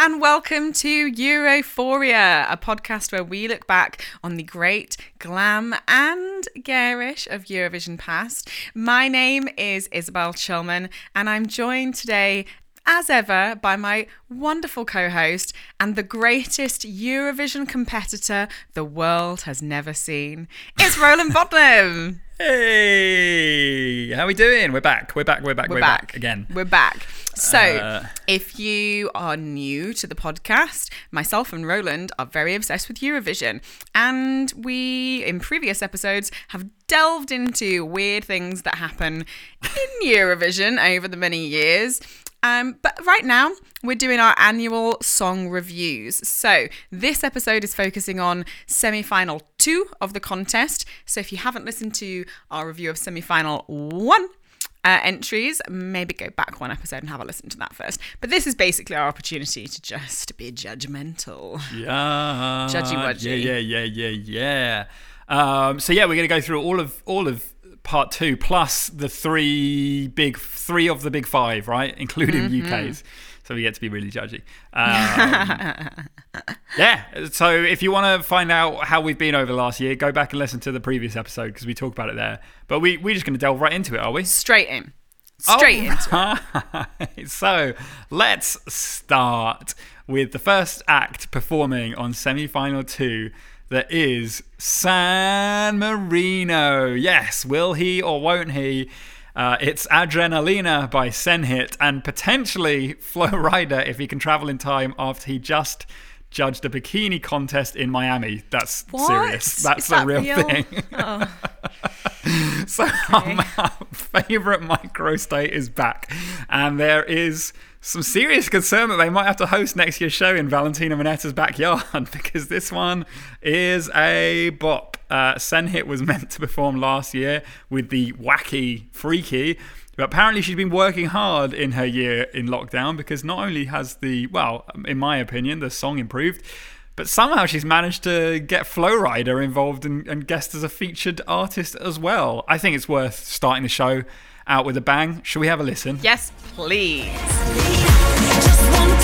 and welcome to Europhoria, a podcast where we look back on the great glam and garish of Eurovision past. My name is Isabel Chilman, and I'm joined today, as ever, by my wonderful co host and the greatest Eurovision competitor the world has never seen. It's Roland Bodlam. Hey, how are we doing? We're back. We're back. We're back. We're, We're back. back again. We're back. So, Uh, if you are new to the podcast, myself and Roland are very obsessed with Eurovision. And we, in previous episodes, have delved into weird things that happen in Eurovision over the many years. Um, but right now, we're doing our annual song reviews. So, this episode is focusing on semi final two of the contest. So, if you haven't listened to our review of semi final one, uh, entries, maybe go back one episode and have a listen to that first. But this is basically our opportunity to just be judgmental. Yeah. Judgy wudgy. Yeah, yeah, yeah, yeah, yeah. Um, so yeah, we're gonna go through all of all of part two plus the three big three of the big five, right, including Mm-hmm. UK's. So we get to be really judgy. Um, yeah. So if you want to find out how we've been over the last year, go back and listen to the previous episode because we talk about it there. But we we're just gonna delve right into it, are we? Straight in. Straight into Alright, So let's start with the first act performing on semi final two. That is San Marino. Yes, will he or won't he? Uh, it's Adrenalina by Senhit and potentially Flo Rida if he can travel in time after he just judged a bikini contest in Miami. That's What? serious. That's Is the that real, real? thing. Oh, So our favorite microstate is back, and there is some serious concern that they might have to host next year's show in Valentina Monetta's backyard because this one is a bop. Uh, Senhit was meant to perform last year with the wacky freaky. But apparently, she's been working hard in her year in lockdown because not only has the, well, in my opinion, the song improved, but somehow she's managed to get Flo Rida involved and, and guest as a featured artist as well. I think it's worth starting the show out with a bang. Shall we have a listen? yes, please. Just one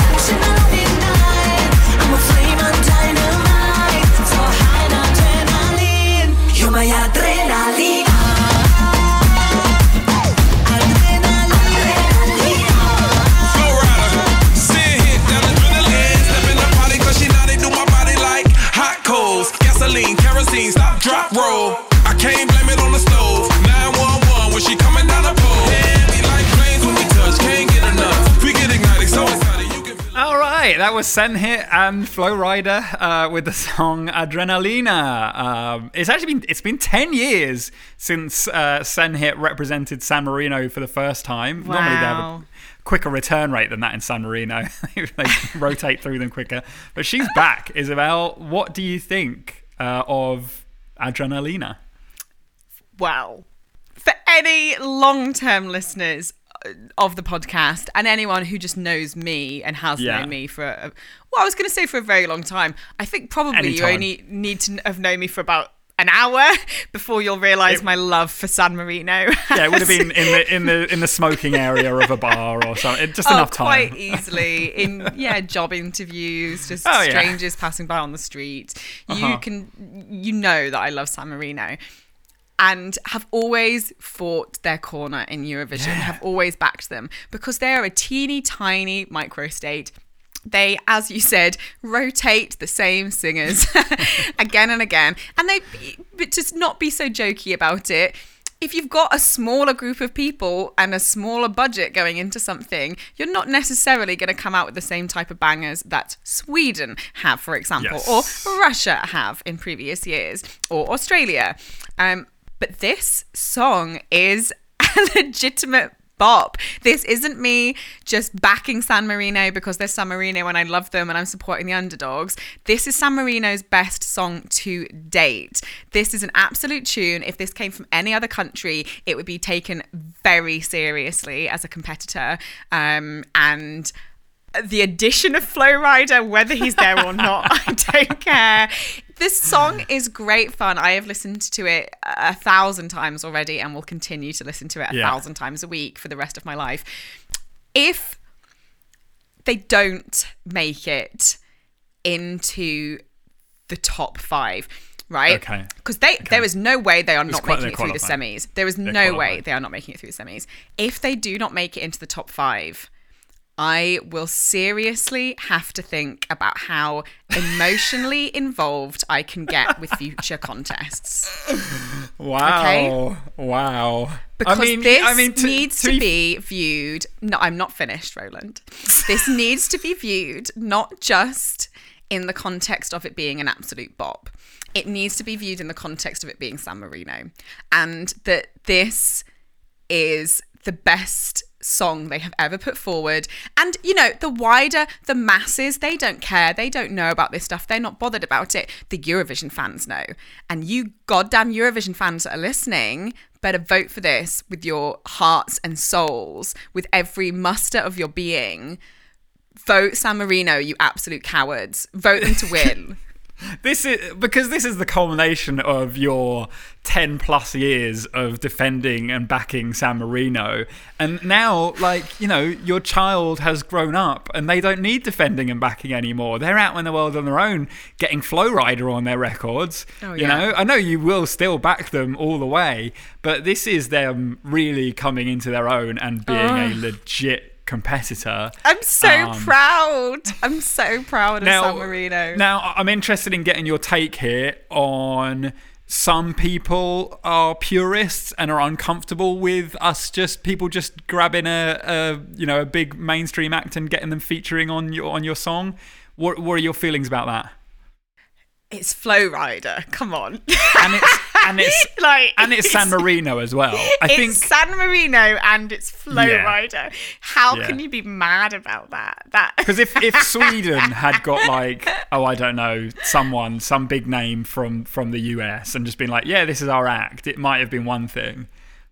16, stop, drop, roll. I can't blame it on the stove. 911 when she coming down the pole. Heavy like planes when we touch, can't get enough. We get ignited, so excited. All right, that was Senhit and Flo Rida uh, with the song Adrenalina. Um, it's actually been it's been ten years since uh, Senhit represented San Marino for the first time. Wow. Normally they have a quicker return rate than that in San Marino. they rotate through them quicker, but she's back. Isabel, what do you think? Uh, of Adrenalina? Well, for any long term listeners uh, of the podcast and anyone who just knows me and has Yeah. known me for, a, well, I was going to say for a very long time, I think probably you only need to have known me for about an hour before you'll realize It- my love for San Marino. Yeah, it would have been in the in the in the smoking area of a bar or something. Just Oh, enough time. quite easily in yeah job interviews, just Oh, yeah. strangers passing by on the street. You Uh-huh. can you know that I love San Marino, and have always fought their corner in Eurovision. Have always backed them because they are a teeny tiny microstate. They, as you said, rotate the same singers again and again, and they but to not be so jokey about it if you've got a smaller group of people and a smaller budget going into something, you're not necessarily going to come out with the same type of bangers that Sweden have, for example, Yes. or Russia have in previous years, or Australia. Um, but this song is a legitimate bop. This isn't me just backing San Marino because they're San Marino and I love them and I'm supporting the underdogs. This is San Marino's best song to date. This is an absolute tune. If this came from any other country, it would be taken very seriously as a competitor. Um, and the addition of Flo Rida, whether he's there or not, I don't care. This song is great fun. I have listened to it a thousand times already and will continue to listen to it a Yeah. thousand times a week for the rest of my life. If they don't make it into the top five, right? Okay. Because they there is no way they are not quite- making it they're through the semis. There is no qualified. way they are not making it through the semis. If they do not make it into the top five, I will seriously have to think about how emotionally involved I can get with future contests. Wow. Wow. Because I mean, this I mean, to, needs to, be viewed. No, I'm not finished, Roland. This needs to be viewed not just in the context of it being an absolute bop. It needs to be viewed in the context of it being San Marino, and that this is the best song they have ever put forward. And you know, the wider the masses, they don't care. They don't know about this stuff. They're not bothered about it. The Eurovision fans know. And you goddamn Eurovision fans that are listening, better vote for this with your hearts and souls, with every muster of your being. Vote San Marino, you absolute cowards. Vote them to win. This is because this is the culmination of your 10 plus years of defending and backing San Marino. And now, like, you know, your child has grown up and they don't need defending and backing anymore. They're out in the world on their own getting Flo Rida on their records. Oh, you know, I know you will still back them all the way, but this is them really coming into their own and being oh. a legit competitor. I'm so Um, proud. I'm so proud of now, San Marino. Now, I'm interested in getting your take here on some people are purists and are uncomfortable with us just people just grabbing a, a you know a big mainstream act and getting them featuring on your on your song. What what are your feelings about that? It's Flo Rida. Come on. And it's and it's like and it's San Marino as well. I it's think San Marino and it's Flo Yeah. Rida. How Yeah. can you be mad about that? That Because if, if Sweden had got like oh I don't know someone some big name from from the US and just been like yeah this is our act it might have been one thing,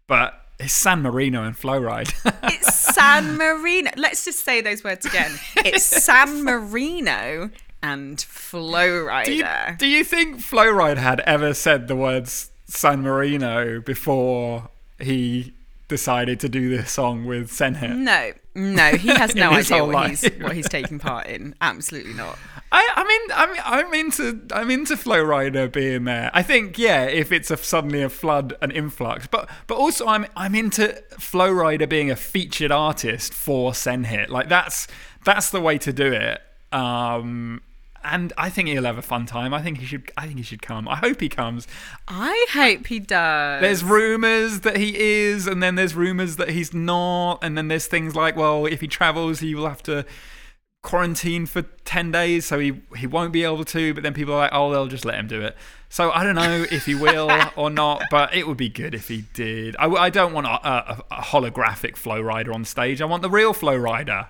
but it's San Marino and Flo Rida. it's San Marino. Let's just say those words again. It's San Marino and Flo Rida. do, you, do you think Flo Rida had ever said the words San Marino before he decided to do this song with Senhit? no, no, he has no idea what he's what he's taking part in. Absolutely not. I, I mean, I mean, I'm into, I'm into Flo Rida being there. I think, yeah, if it's a, suddenly a flood, an influx, but, but also I'm, I'm into Flo Rida being a featured artist for Senhit. Like that's, that's the way to do it. Um, and I think he'll have a fun time. I think he should. I think he should come. I hope he comes. I hope he does. There's rumors that he is, and then there's rumors that he's not, and then there's things like, well, if he travels, he will have to quarantine for 10 days so he he won't be able to but then people are like oh they'll just let him do it so i don't know if he will or not but it would be good if he did i, I don't want a, a, a holographic Flo Rida on stage i want the real Flo Rida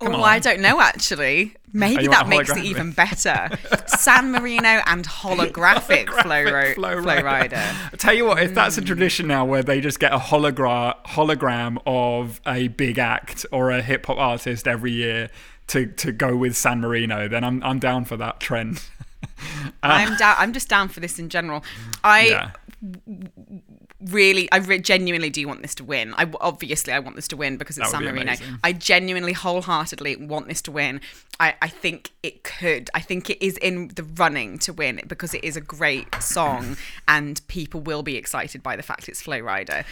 Come oh, on. I don't know actually. Maybe that makes it even better. San Marino and holographic, flow, ro- Flow Flo Rida. I tell you what, if that's a hmm. tradition now where they just get a hologram hologram of a big act or a hip hop artist every year to, to go with San Marino, then I'm I'm down for that trend. Uh, I'm down. I'm just down for this in general. I yeah. Really, I re- genuinely do want this to win. I obviously I want this to win because it's San be Marino. amazing. I genuinely, wholeheartedly want this to win. I, I think it could. I think it is in the running to win because it is a great song and people will be excited by the fact it's Flo Rida.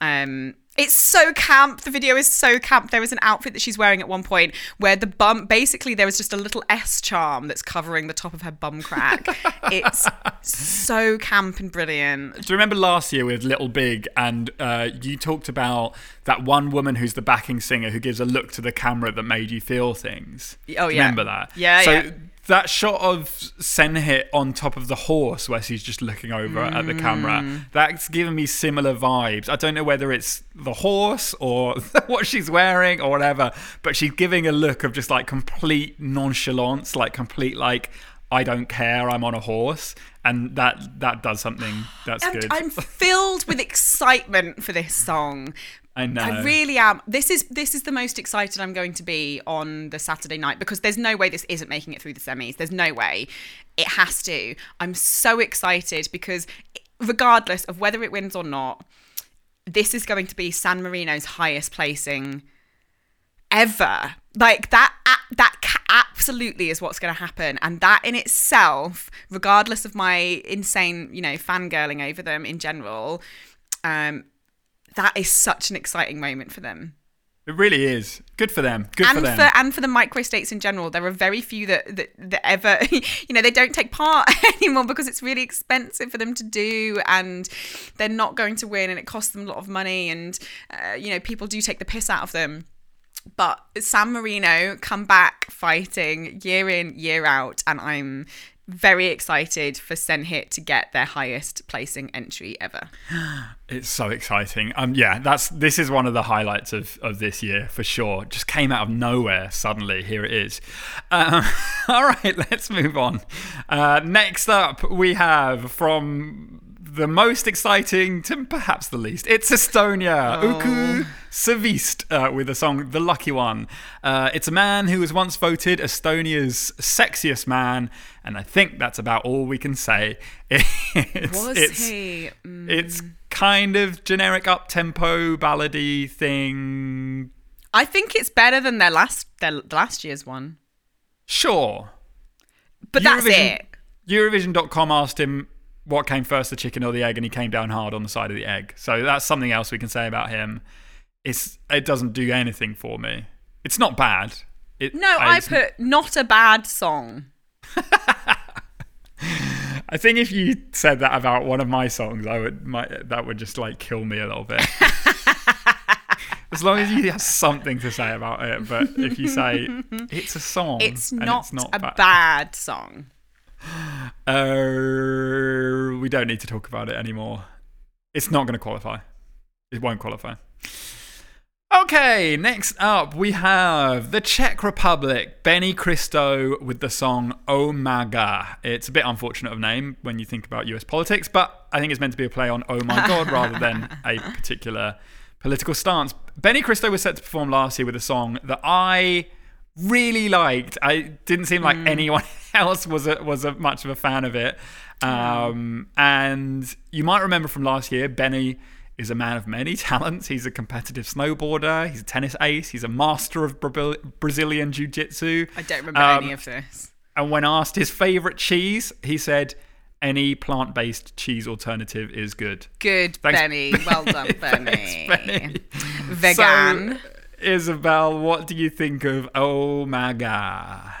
Um, it's so camp. The video is so camp. There was an outfit that she's wearing at one point where the bum, basically, there was just a little S charm that's covering the top of her bum crack. it's so camp and brilliant. Do you remember last year with Little Big and uh, you talked about that one woman who's the backing singer who gives a look to the camera that made you feel things? Oh, Do you yeah. Remember that? Yeah, so yeah. That shot of Senhit on top of the horse where she's just looking over at the camera, Mm. that's given me similar vibes. I don't know whether it's the horse or what she's wearing or whatever, but she's giving a look of just like complete nonchalance, like complete like I don't care, I'm on a horse, and that that does something that's good. I'm filled with excitement for this song. I know. I really am. This is this is the most excited I'm going to be on the Saturday night because there's no way this isn't making it through the semis. There's no way. It has to. I'm so excited because regardless of whether it wins or not, this is going to be San Marino's highest placing ever. like that that absolutely is what's going to happen and that in itself regardless of my insane you know fangirling over them in general um that is such an exciting moment for them It really is. Good for them. Good and for them. for and for the microstates in general there are very few that, that that ever you know they don't take part anymore because it's really expensive for them to do and they're not going to win and it costs them a lot of money and uh, you know people do take the piss out of them but San Marino come back fighting year in year out and I'm very excited for Senhit to get their highest placing entry ever. It's so exciting. Um, yeah, that's this is one of the highlights of, of this year for sure. Just came out of nowhere suddenly. Here it is. Um, all right, let's move on. Uh, next up, we have from the most exciting to perhaps the least. It's Estonia. Uku Suviste uh, with the song "The Lucky One." Uh, it's a man who was once voted Estonia's sexiest man, and I think that's about all we can say. It's, Was it's, he? Mm. it's kind of generic up tempo ballady thing. I think it's better than their last their last year's one. Sure. But that's Eurovision- it. Eurovision.com asked him what came first, the chicken or the egg, and he came down hard on the side of the egg. So that's something else we can say about him. It's it doesn't do anything for me. It's not bad. It, No, I it's- put not a bad song. I think if you said that about one of my songs, I would my, that would just like kill me a little bit. as long as you have something to say about it, but if you say it's a song, It's not, it's not a bad, bad song. Uh, we don't need to talk about it anymore. It's not going to qualify. It won't qualify. Okay, next up we have the Czech Republic, Benny Christo with the song Omaga. It's a bit unfortunate of name when you think about US politics, but I think it's meant to be a play on Oh My God rather than a particular political stance. Benny Christo was set to perform last year with a song that I really liked. I didn't seem like anyone else was a, was a, much of a fan of it. Um, and you might remember from last year, Benny is a man of many talents. He's a competitive snowboarder. He's a tennis ace. He's a master of Bra- Brazilian jiu-jitsu. I don't remember Um, any of this. And when asked his favorite cheese, he said, "Any plant-based cheese alternative is good." Good, Thanks- Benny. Well done, Benny. Benny. Vegan. So, Isabel, what do you think of Omaga?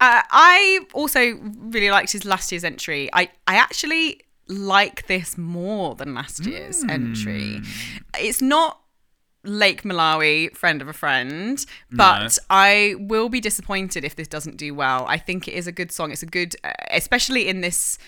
Uh, I also really liked his last year's entry. I, I actually like this more than last year's entry. It's not Lake Malawi, friend of a friend, but I will be disappointed if this doesn't do well. I think it is a good song. It's a good, uh, especially in this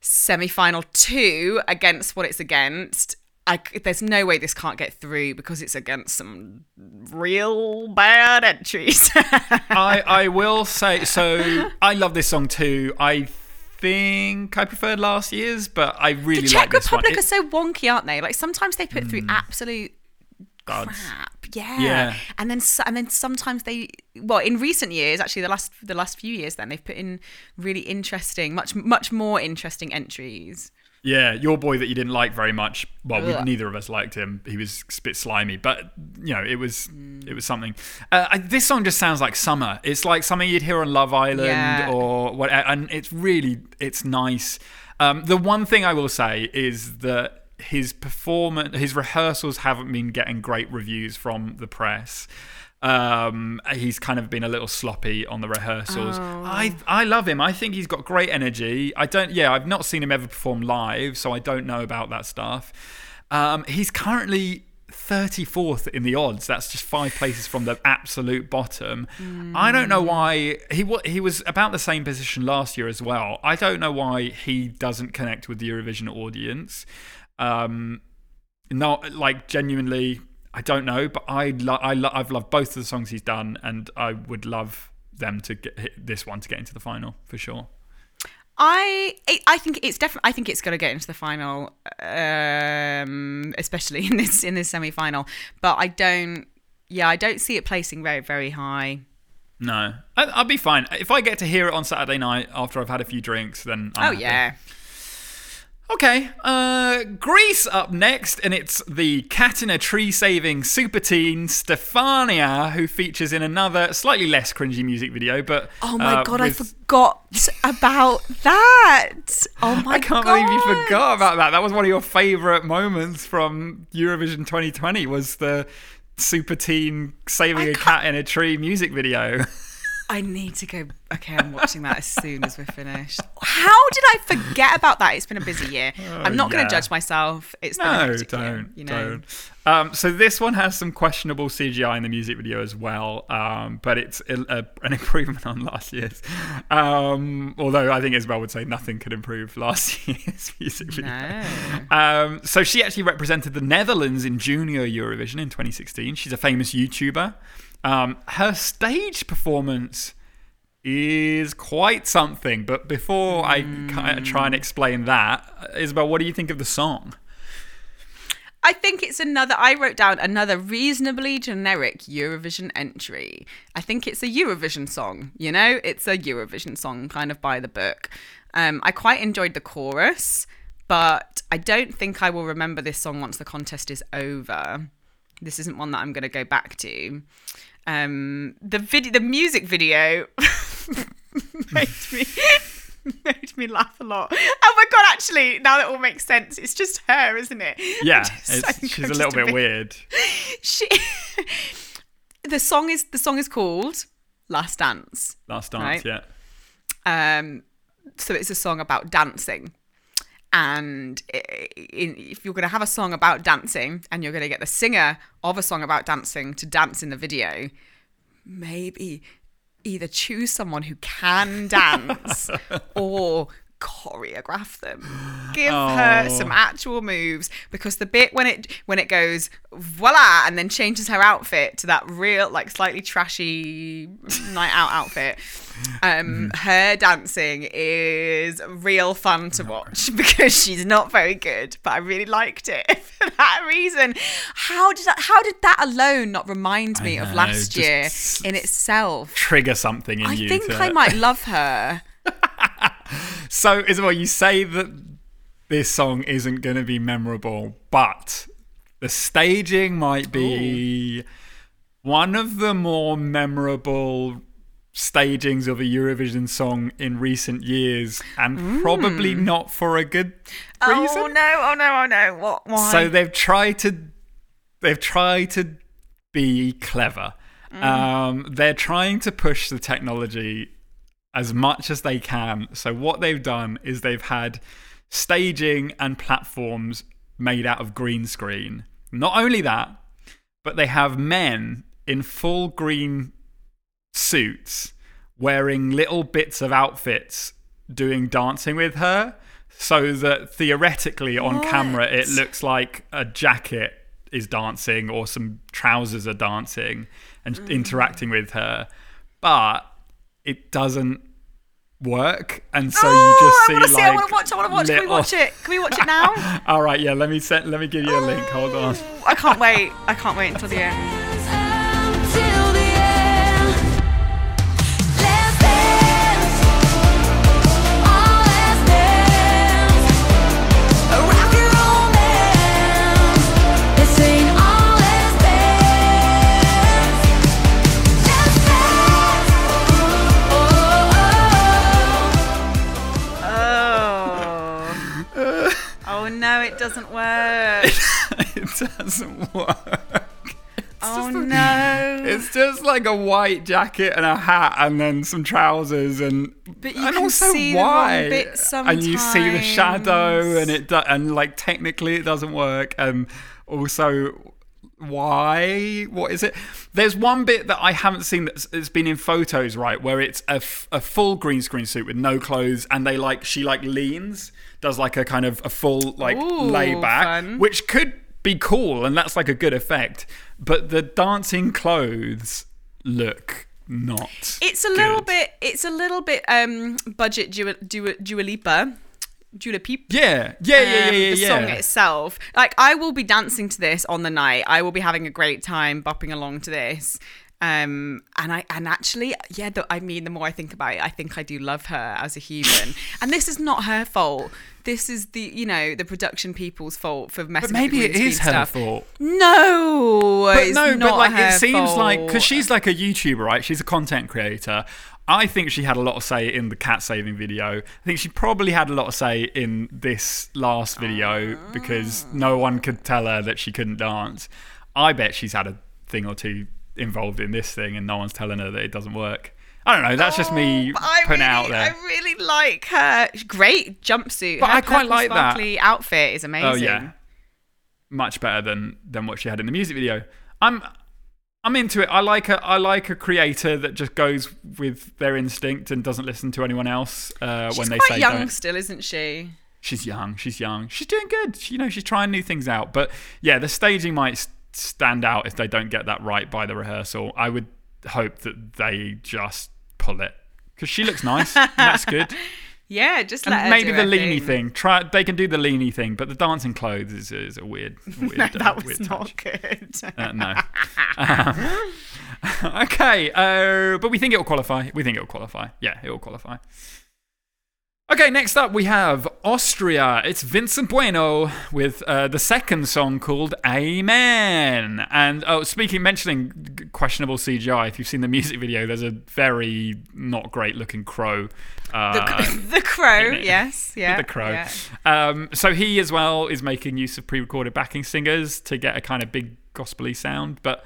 semi final two against what it's against. I there's no way this can't get through because it's against some real bad entries. I I will say so. I love this song too. I think I preferred last year's, but I really the like Czech this one. Republic It- are so wonky, aren't they? Like sometimes they put through hmm. absolute Gods. crap, yeah. Yeah. and then and then sometimes they, well, in recent years, actually the last the last few years, then they've put in really interesting, much much more interesting entries. Yeah, your boy that you didn't like very much. Well, we, neither of us liked him. He was a bit slimy, but you know, it was it was something. Uh, I, this song just sounds like summer. It's like something you'd hear on Love Island Yeah. or what, and it's really it's nice. Um, the one thing I will say is that his performance, his rehearsals haven't been getting great reviews from the press. Um, he's kind of been a little sloppy on the rehearsals. I I love him. I think he's got great energy. I don't. Yeah, I've not seen him ever perform live, so I don't know about that stuff. Um, he's currently 34th in the odds. That's just five places from the absolute bottom. I don't know why he he was about the same position last year as well. I don't know why he doesn't connect with the Eurovision audience. Um, not like genuinely i don't know but i lo- I lo- i've loved both of the songs he's done and i would love them to get this one to get into the final for sure I I- think it's definitely I think it's going to get into the final, um, especially in this in this semi final. But I don't. Yeah, I don't see it placing very very high. no I, i'll be fine if i get to hear it on saturday night after i've had a few drinks then I'm oh happy. yeah. Okay, uh, Greece up next, and it's the cat in a tree saving super teen Stefania, who features in another slightly less cringy music video. But Oh my uh, god, I forgot about that. Oh my god, I can't god. believe you forgot about that. That was one of your favourite moments from Eurovision 2020. Was the super teen saving I a can't- cat in a tree music video? I need to go. Okay, I'm watching that as soon as we're finished. How did I forget about that? It's been a busy year. I'm not going Oh, to judge myself. It's No, hectic year, don't, you know. don't. Um, so this one has some questionable CGI in the music video as well, um, but it's a, a, an improvement on last year's. Um, although I think Isabel would say nothing could improve last year's music video. No. Um, so she actually represented the Netherlands in Junior Eurovision in 2016. She's a famous YouTuber. Um, her stage performance is quite something. But before I kind of try and explain that, Isabel, what do you think of the song? I think it's another. I wrote down another reasonably generic Eurovision entry. I think it's a Eurovision song. You know, it's a Eurovision song, kind of by the book. Um, I quite enjoyed the chorus, but I don't think I will remember this song once the contest is over. This isn't one that I'm going to go back to. Um, the video, the music video, made me made me laugh a lot. Oh my god! Actually, now that all makes sense, it's just her, isn't it? Yeah, just- it's, she's I'm a little bit weird. She, the song is the song is called "Last Dance." Last dance, Right. yeah. Um, so it's a song about dancing. And if you're going to have a song about dancing and you're going to get the singer of a song about dancing to dance in the video, maybe either choose someone who can dance or choreograph them. Give her Oh. some actual moves because the bit when it when it goes voila and then changes her outfit to that real like slightly trashy night out outfit. Um, her dancing is real fun to watch because she's not very good, but I really liked it for that reason. How did that, how did that alone not remind me of last year in itself? Trigger something in I you. I think to- I might love her. So, Isabel, you say that this song isn't going to be memorable, but the staging might be one of the more memorable stagings of a Eurovision song in recent years, and probably not for a good reason. Oh no! Oh no! Oh no! What? Why? So they've tried to they've tried to be clever. Um, they're trying to push the technology as much as they can. So what they've done is they've had staging and platforms made out of green screen. Not only that, but they have men in full green suits wearing little bits of outfits doing dancing with her so that theoretically on camera it looks like a jacket is dancing or some trousers are dancing and Mm. interacting with her but it doesn't work and so oh, you just see I want to see. like I want to watch. I want to watch. Can we watch it? Can we watch it now? all right yeah let me send let me give you a link hold on oh, I can't wait. I can't wait until the end. Doesn't work. it doesn't work Oh no! It's just like a white jacket and a hat, and then some trousers, and But you and can also see the wrong why? bits and you see the shadow, and it do- and like technically it doesn't work, and also why? What is it? There's one bit that I haven't seen that's it's been in photos, right, where it's a, f- a full green screen suit with no clothes, and they like she like leans, does like a kind of a full like Ooh, layback, fun. which could be cool and that's like a good effect but the dancing clothes look not It's a little bit. It's a little bit um budget Dua Dua, Dua Lipa. Dua Peep. yeah yeah yeah yeah um, yeah, the yeah. song itself. Like I will be dancing to this on the night. I will be having a great time bopping along to this. Um, and I and actually, yeah, the, I mean, the more I think about it, I think I do love her as a human. and this is not her fault. This is the you know the production people's fault for messing. But maybe it is her stuff. fault. No, But it's no, not but like it seems like because she's like a YouTuber, right? She's a content creator. I think she had a lot of say in the cat saving video. I think she probably had a lot of say in this last video because no one could tell her that she couldn't dance. I bet she's had a thing or two involved in this thing, and no one's telling her that it doesn't work. I don't know. That's just me Oh, I putting it really, out there. I really like her. Great jumpsuit. But her I quite like that. sparkly outfit is amazing. Oh yeah, much better than than what she had in the music video. I'm I'm into it. I like a I like a creator that just goes with their instinct and doesn't listen to anyone else uh, She's when they quite say young don't. still, isn't she? She's young. She's young. She's doing good. She, you know, she's trying new things out. But yeah, the staging might stand out if they don't get that right by the rehearsal. I would hope that they just pull it because she looks nice. and that's good. Yeah, just let And her maybe the leany thing. thing. Try. They can do the leany thing, but the dancing clothes is, is a weird. weird No, uh, that was weird not touch. good. Uh, no. Um, okay, uh, but we think it will qualify. We think it will qualify. Yeah, it will qualify. Okay, next up we have Austria. It's Vincent Bueno with uh, the second song called Amen. And oh, speaking, mentioning questionable CGI, if you've seen the music video, there's a very not great looking crow. Uh, the, the crow, yes, yeah. the crow. yeah. Um, so he as well is making use of pre-recorded backing singers to get a kind of big gospely sound. But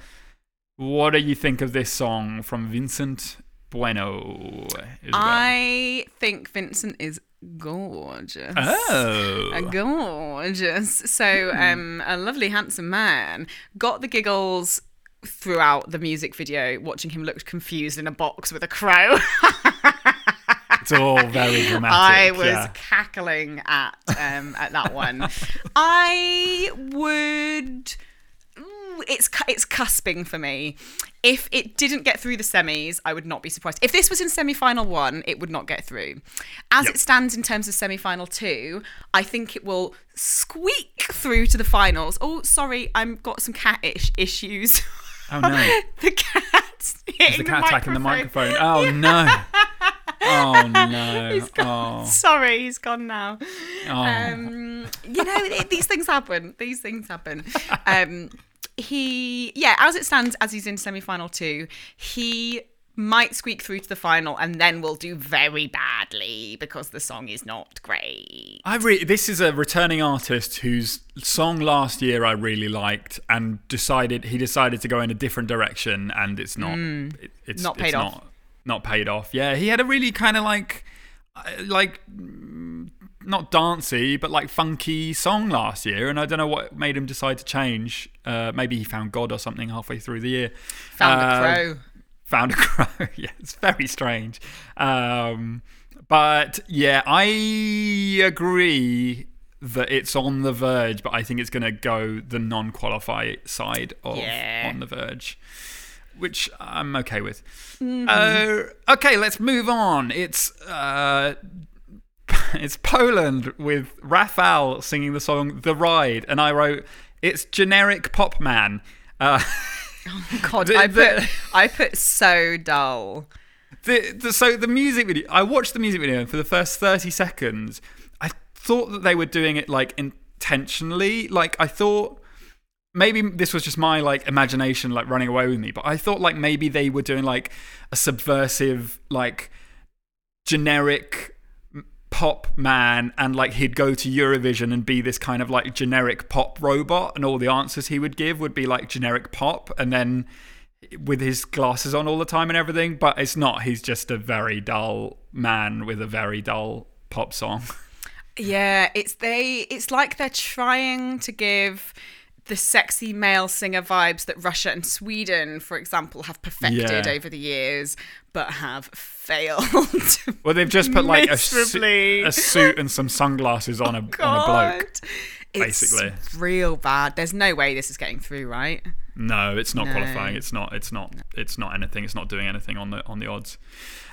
what do you think of this song from Vincent Bueno? Isabel? I think Vincent is gorgeous. oh, gorgeous. So, um, a lovely, handsome man. Got the giggles throughout the music video, watching him look confused in a box with a crow. it's all very dramatic. I was yeah. cackling at um, at that one. I would. It's it's cusping for me. If it didn't get through the semis, I would not be surprised. If this was in semi-final one, it would not get through. As Yep. it stands in terms of semi-final two, I think it will squeak through to the finals. Oh, sorry, I've got some cat ish- issues. Oh, no. the cat. hitting the cat attacking the microphone. Oh no. Oh no. He's gone. Oh. Sorry, he's gone now. Oh. Um, you know, it, these things happen. These things happen. Um, he, yeah, as it stands, as he's in semi final two, he might squeak through to the final and then will do very badly because the song is not great. I re- this is a returning artist whose song last year I really liked and decided he decided to go in a different direction and it's not it, it's. Not it's paid off. not not paid off. Yeah, he had a really kind of like uh, like mm, not dancey but like funky song last year and I don't know what made him decide to change. Uh, maybe he found God or something halfway through the year. Found Uh, a crow. found a crow. yeah, it's very strange. Um, but yeah, I agree that it's on the verge, but I think it's going to go the non-qualify side of Yeah. on the verge, which I'm okay with. Uh, okay, let's move on. It's uh, it's Poland with Rafał singing the song "The Ride," and I wrote it's generic pop man. Uh, God, the- I the- put, I put so dull. The, the, so the music video, I watched the music video and for the first 30 seconds. I thought that they were doing it like intentionally. Like I thought maybe this was just my like imagination like running away with me, but I thought like maybe they were doing like a subversive like generic pop man and like he'd go to Eurovision and be this kind of like generic pop robot and all the answers he would give would be like generic pop and then with his glasses on all the time and everything but it's not he's just a very dull man with a very dull pop song Yeah, it's they. It's like they're trying to give the sexy male singer vibes that Russia and Sweden, for example, have perfected Yeah. over the years, but have failed. well they've just put like a, su- a suit and some sunglasses on a, on a bloke It's basically. real bad. There's no way this is getting through, right? No, it's not No. qualifying. It's not. It's not. It's not anything. It's not doing anything on the on the odds.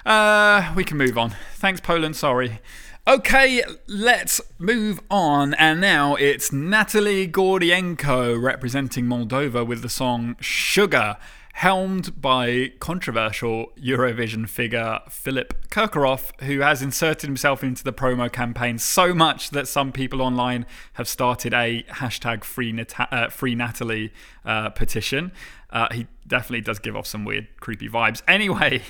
Uh, we can move on. Thanks, Poland. Sorry. Okay, let's move on. And now it's Natalie Gordienko representing Moldova with the song "Sugar." Helmed by controversial Eurovision figure Philip Kirkorov, who has inserted himself into the promo campaign so much that some people online have started a hashtag Free, uh, free Natalie uh, petition. Uh, he definitely does give off some weird, creepy vibes. Anyway,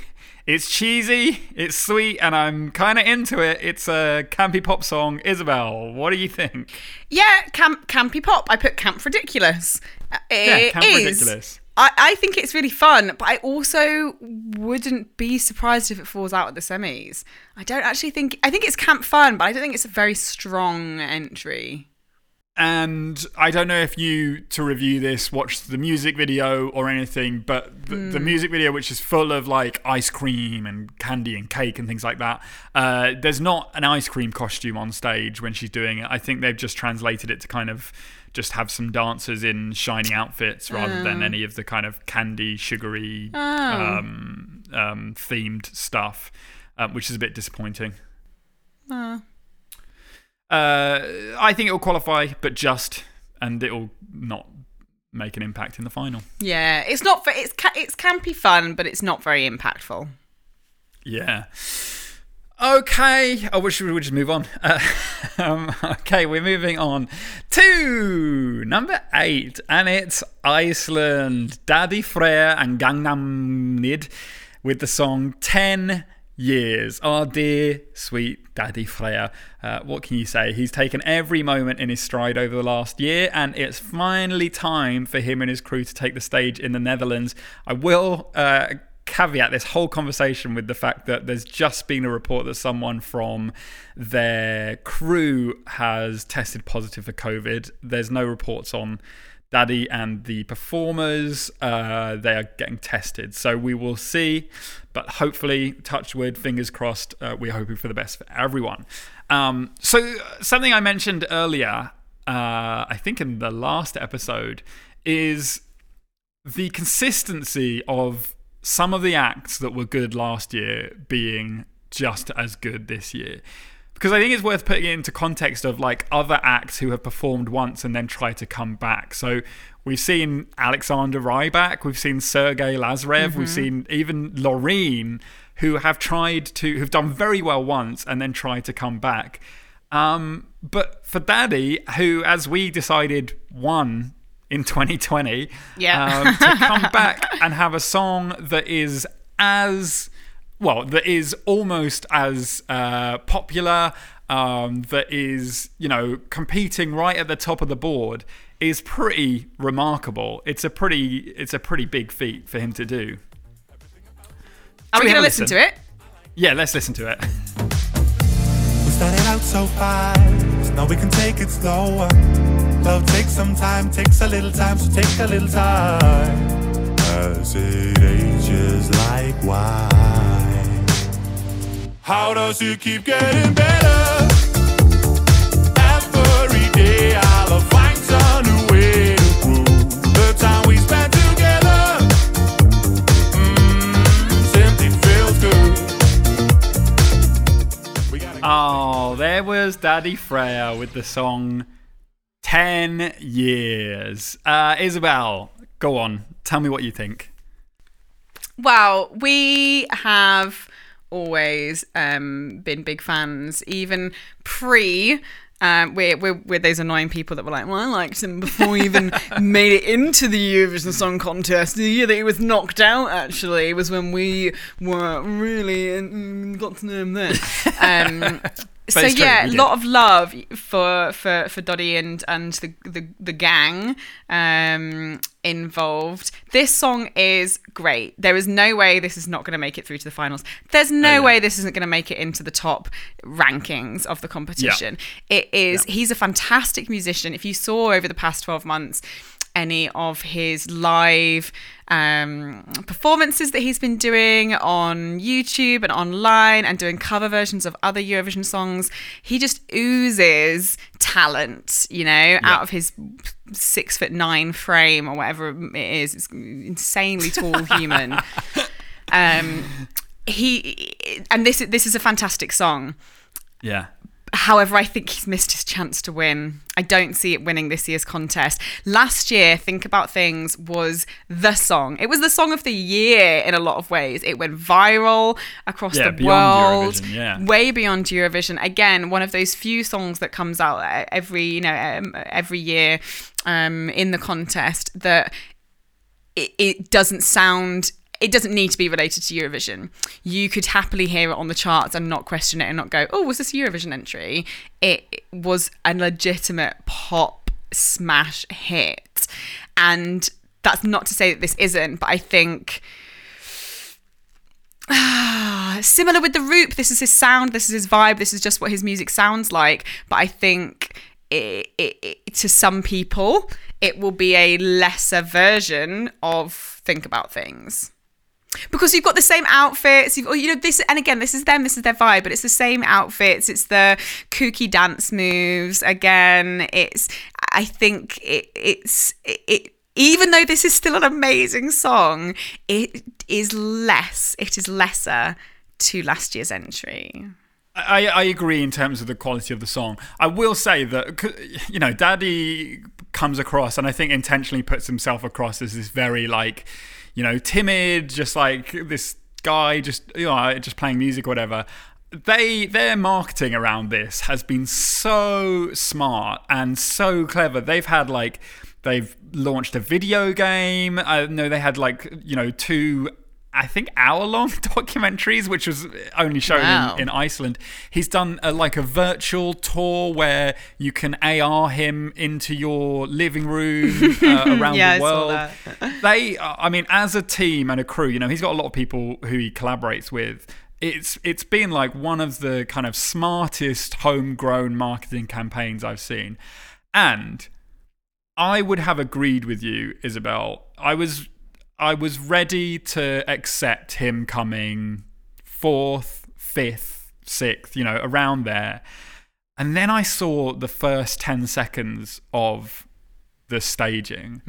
it's cheesy, it's sweet, and I'm kind of into it. It's a campy pop song. Isabel, what do you think? Yeah, camp, campy pop. I put camp ridiculous. Uh, It Camp is. Ridiculous. I, I think it's really fun, but I also wouldn't be surprised if it falls out at the semis. I don't actually think. I think it's camp fun, but I don't think it's a very strong entry. And I don't know if you, to review this, watched the music video or anything, but the, the music video, which is full of like ice cream and candy and cake and things like that, uh, there's not an ice cream costume on stage when she's doing it. I think they've just translated it to kind of just have some dancers in shiny outfits rather than any of the kind of candy, sugary, um, um, themed stuff, um, which is a bit disappointing. Uh, I think it will qualify, but just, and it will not make an impact in the final. Yeah, it's not. It's ca- it's campy fun, but it's not very impactful. Yeah. Okay. I wish we would just move on. Uh, um, okay, we're moving on to number eight, and it's Iceland. Daddy Freyr and Gagnamagnið with the song 10 Years. Our dear, sweet Daddy Freyr. Uh, what can you say? He's taken every moment in his stride over the last year, and it's finally time for him and his crew to take the stage in the Netherlands. I will. Uh, caveat this whole conversation with the fact that there's just been a report that someone from their crew has tested positive for COVID. There's no reports on Daddy and the performers. Uh, they are getting tested. So we will see. But hopefully, touch wood, fingers crossed, uh, we're hoping for the best for everyone. Um, so, something I mentioned earlier, uh, I think in the last episode, is the consistency of some of the acts that were good last year being just as good this year. Because I think it's worth putting it into context of like other acts who have performed once and then try to come back. So we've seen Alexander Rybak, we've seen Sergei Lazarev, we've seen even Loreen, who have tried to, who've done very well once and then tried to come back. Um, but for Daddy, who, as we decided, won in 2020, Yeah. um, to come back and have a song that is as well, that is almost as uh, popular, um, that is you know competing right at the top of the board, is pretty remarkable. It's a pretty, it's a pretty big feat for him to do. Are we we going to listen listen? to it? Yeah, let's listen to it. We started out so fast, now we can take it slower. Love takes some time, takes a little time, so take a little time. As it ages like wine. How does it keep getting better? Every day I'll find some new way to prove the time we spent together. Mm, simply feels good. We Oh, there was Daddy Freyr with the song 10 Years. Uh, Isabel, go on. Tell me what you think. Well, we have always um, been big fans, even pre. Um, we're, we're, we're those annoying people that were like, well, I liked him before he even made it into the Eurovision Song Contest. The year that he was knocked out, actually, was when we were really mm, got to know him then. Um, so yeah, a lot of love for for for Doddy and and the the, the gang um, involved. This song is great. There is no way this is not going to make it through to the finals. There's no Oh, yeah. way this isn't going to make it into the top rankings of the competition. It is. He's a fantastic musician. If you saw over the past twelve months any of his live um, performances that he's been doing on YouTube and online and doing cover versions of other Eurovision songs. He just oozes talent, you know, out of his six foot nine frame or whatever it is. It's insanely tall human. Um, he and this this is a fantastic song. Yeah. However, I think he's missed his chance to win. I don't see it winning this year's contest. Last year, Think About Things was the song. It was the song of the year in a lot of ways. It went viral across Yeah, the beyond world, Eurovision, yeah. way beyond Eurovision. Again, one of those few songs that comes out uh, every, you know, um, every year um, in the contest that it, it doesn't sound it doesn't need to be related to Eurovision. You could happily hear it on the charts and not question it and not go, "Oh, was this a Eurovision entry?" It was a legitimate pop smash hit. And that's not to say that this isn't, but I think similar with the Roop. This is his sound. This is his vibe. This is just what his music sounds like. But I think it, it, it, to some people, it will be a lesser version of Think About Things. Because you've got the same outfits, you've, oh, you know this, and again, this is them, this is their vibe, but it's the same outfits, it's the kooky dance moves. Again, it's, I think it, it's, it, it even though this is still an amazing song, it is less, it is lesser to last year's entry. I, I agree in terms of the quality of the song. I will say that, you know, Daði comes across, and I think intentionally puts himself across as this very, like, you know, timid, just like this guy, just, you know, just playing music or whatever. They their marketing around this has been so smart and so clever. They've had like they've launched a video game. Uh, I know they had like you know two I think hour long documentaries, which was only shown Wow. in, in Iceland. He's done a, like a virtual tour where you can AR him into your living room uh, around Yeah, the world. They, uh, I mean, as a team and a crew, you know, he's got a lot of people who he collaborates with. It's it's been like one of the kind of smartest homegrown marketing campaigns I've seen, and I would have agreed with you, Isabel. I was I was ready to accept him coming fourth, fifth, sixth, you know, around there. And then I saw the first 10 seconds of the staging.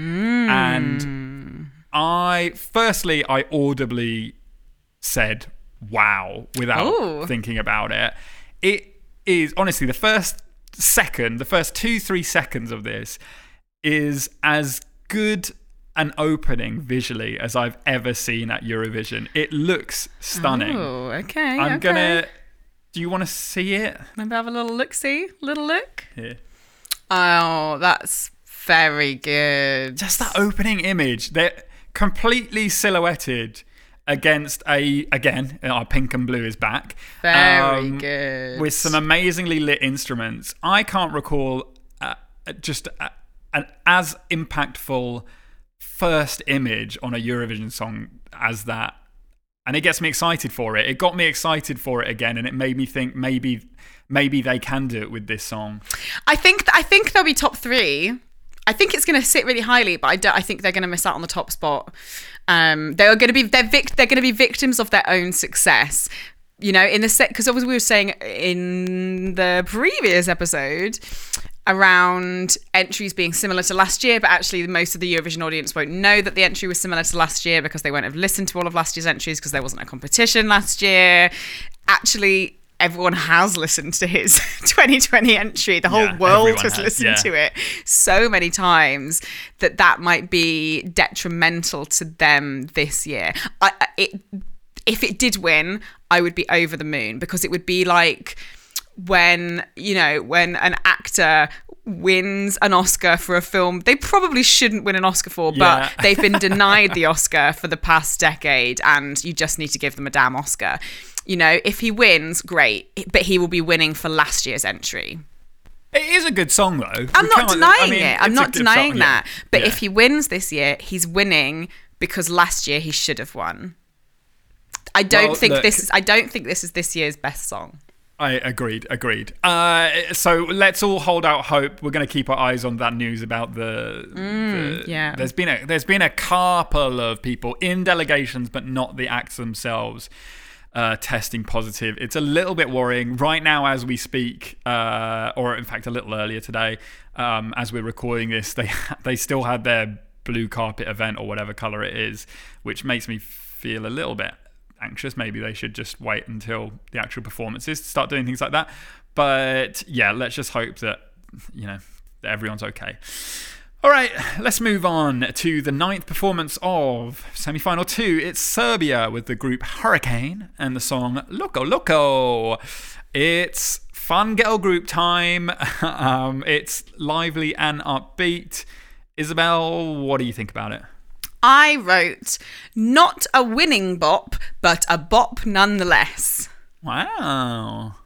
And I, firstly, I audibly said, wow, without Ooh. thinking about it. It is, honestly, the first second, the first two, three seconds of this is as good an opening visually as I've ever seen at Eurovision. It looks stunning. Oh, okay. I'm okay. gonna. Do you want to see it? Maybe have a little look see, little look. Here. Oh, that's very good. Just that opening image. They're completely silhouetted against a again. Our pink and blue is back. Very um, good. with some amazingly lit instruments. I can't recall uh, just uh, an as impactful first image on a Eurovision song as that. And it gets me excited for it. It got me excited for it again, and it made me think maybe maybe they can do it with this song. I think I think they'll be top three. I think it's going to sit really highly, but I don't. I think they're going to miss out on the top spot. Um, they're going to be they're vic- they're going to be victims of their own success. You know, in the set because obviously we were saying in the previous episode around entries being similar to last year, but actually most of the Eurovision audience won't know that the entry was similar to last year because they won't have listened to all of last year's entries because there wasn't a competition last year. Actually, everyone has listened to his 2020 entry. The whole Yeah, world has, has, listened yeah. to it so many times that that might be detrimental to them this year. I, it, if it did win, I would be over the moon because it would be like when you know when an actor wins an Oscar for a film they probably shouldn't win an Oscar for, but Yeah. they've been denied the Oscar for the past decade, and you just need to give them a damn Oscar. You know, if he wins, great, but he will be winning for last year's entry. It is a good song though. I'm We not denying I mean, it. I'm not denying song, that. yeah. But Yeah. if he wins this year, he's winning because last year he should have won. I don't Well, think look- this is. I don't think this is this year's best song. I agreed, agreed. Uh, so let's all hold out hope. We're going to keep our eyes on that news about the. the Mm, yeah. There's been a there's been a couple of people in delegations, but not the acts themselves, uh, testing positive. It's a little bit worrying right now as we speak, uh, or in fact a little earlier today, um, as we're recording this. They they still had their blue carpet event or whatever color it is, which makes me feel a little bit anxious. Maybe they should just wait until the actual performances to start doing things like that. but yeah, let's just hope that you know that everyone's okay. All right, let's move on to the ninth performance of semi-final two. It's Serbia with the group Hurricane and the song "Loco Loco." It's fun girl group time. um, it's lively and upbeat. Isabel, what do you think about it? I wrote not a winning bop, but a bop nonetheless. Wow.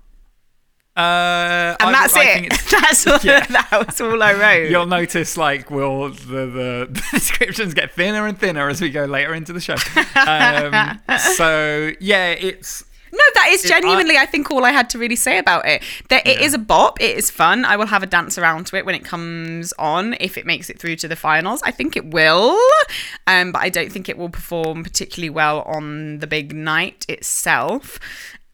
Uh, And I- that's I it. That's all, Yeah. that was all I wrote. You'll notice, like, will the, the the descriptions get thinner and thinner as we go later into the show. Um, so yeah, it's No, that is If I- genuinely, I, think, all I had to really say about it. That it Yeah. is a bop. It is fun. I will have a dance around to it when it comes on. If it makes it through to the finals, I think it will. Um, but I don't think it will perform particularly well on the big night itself.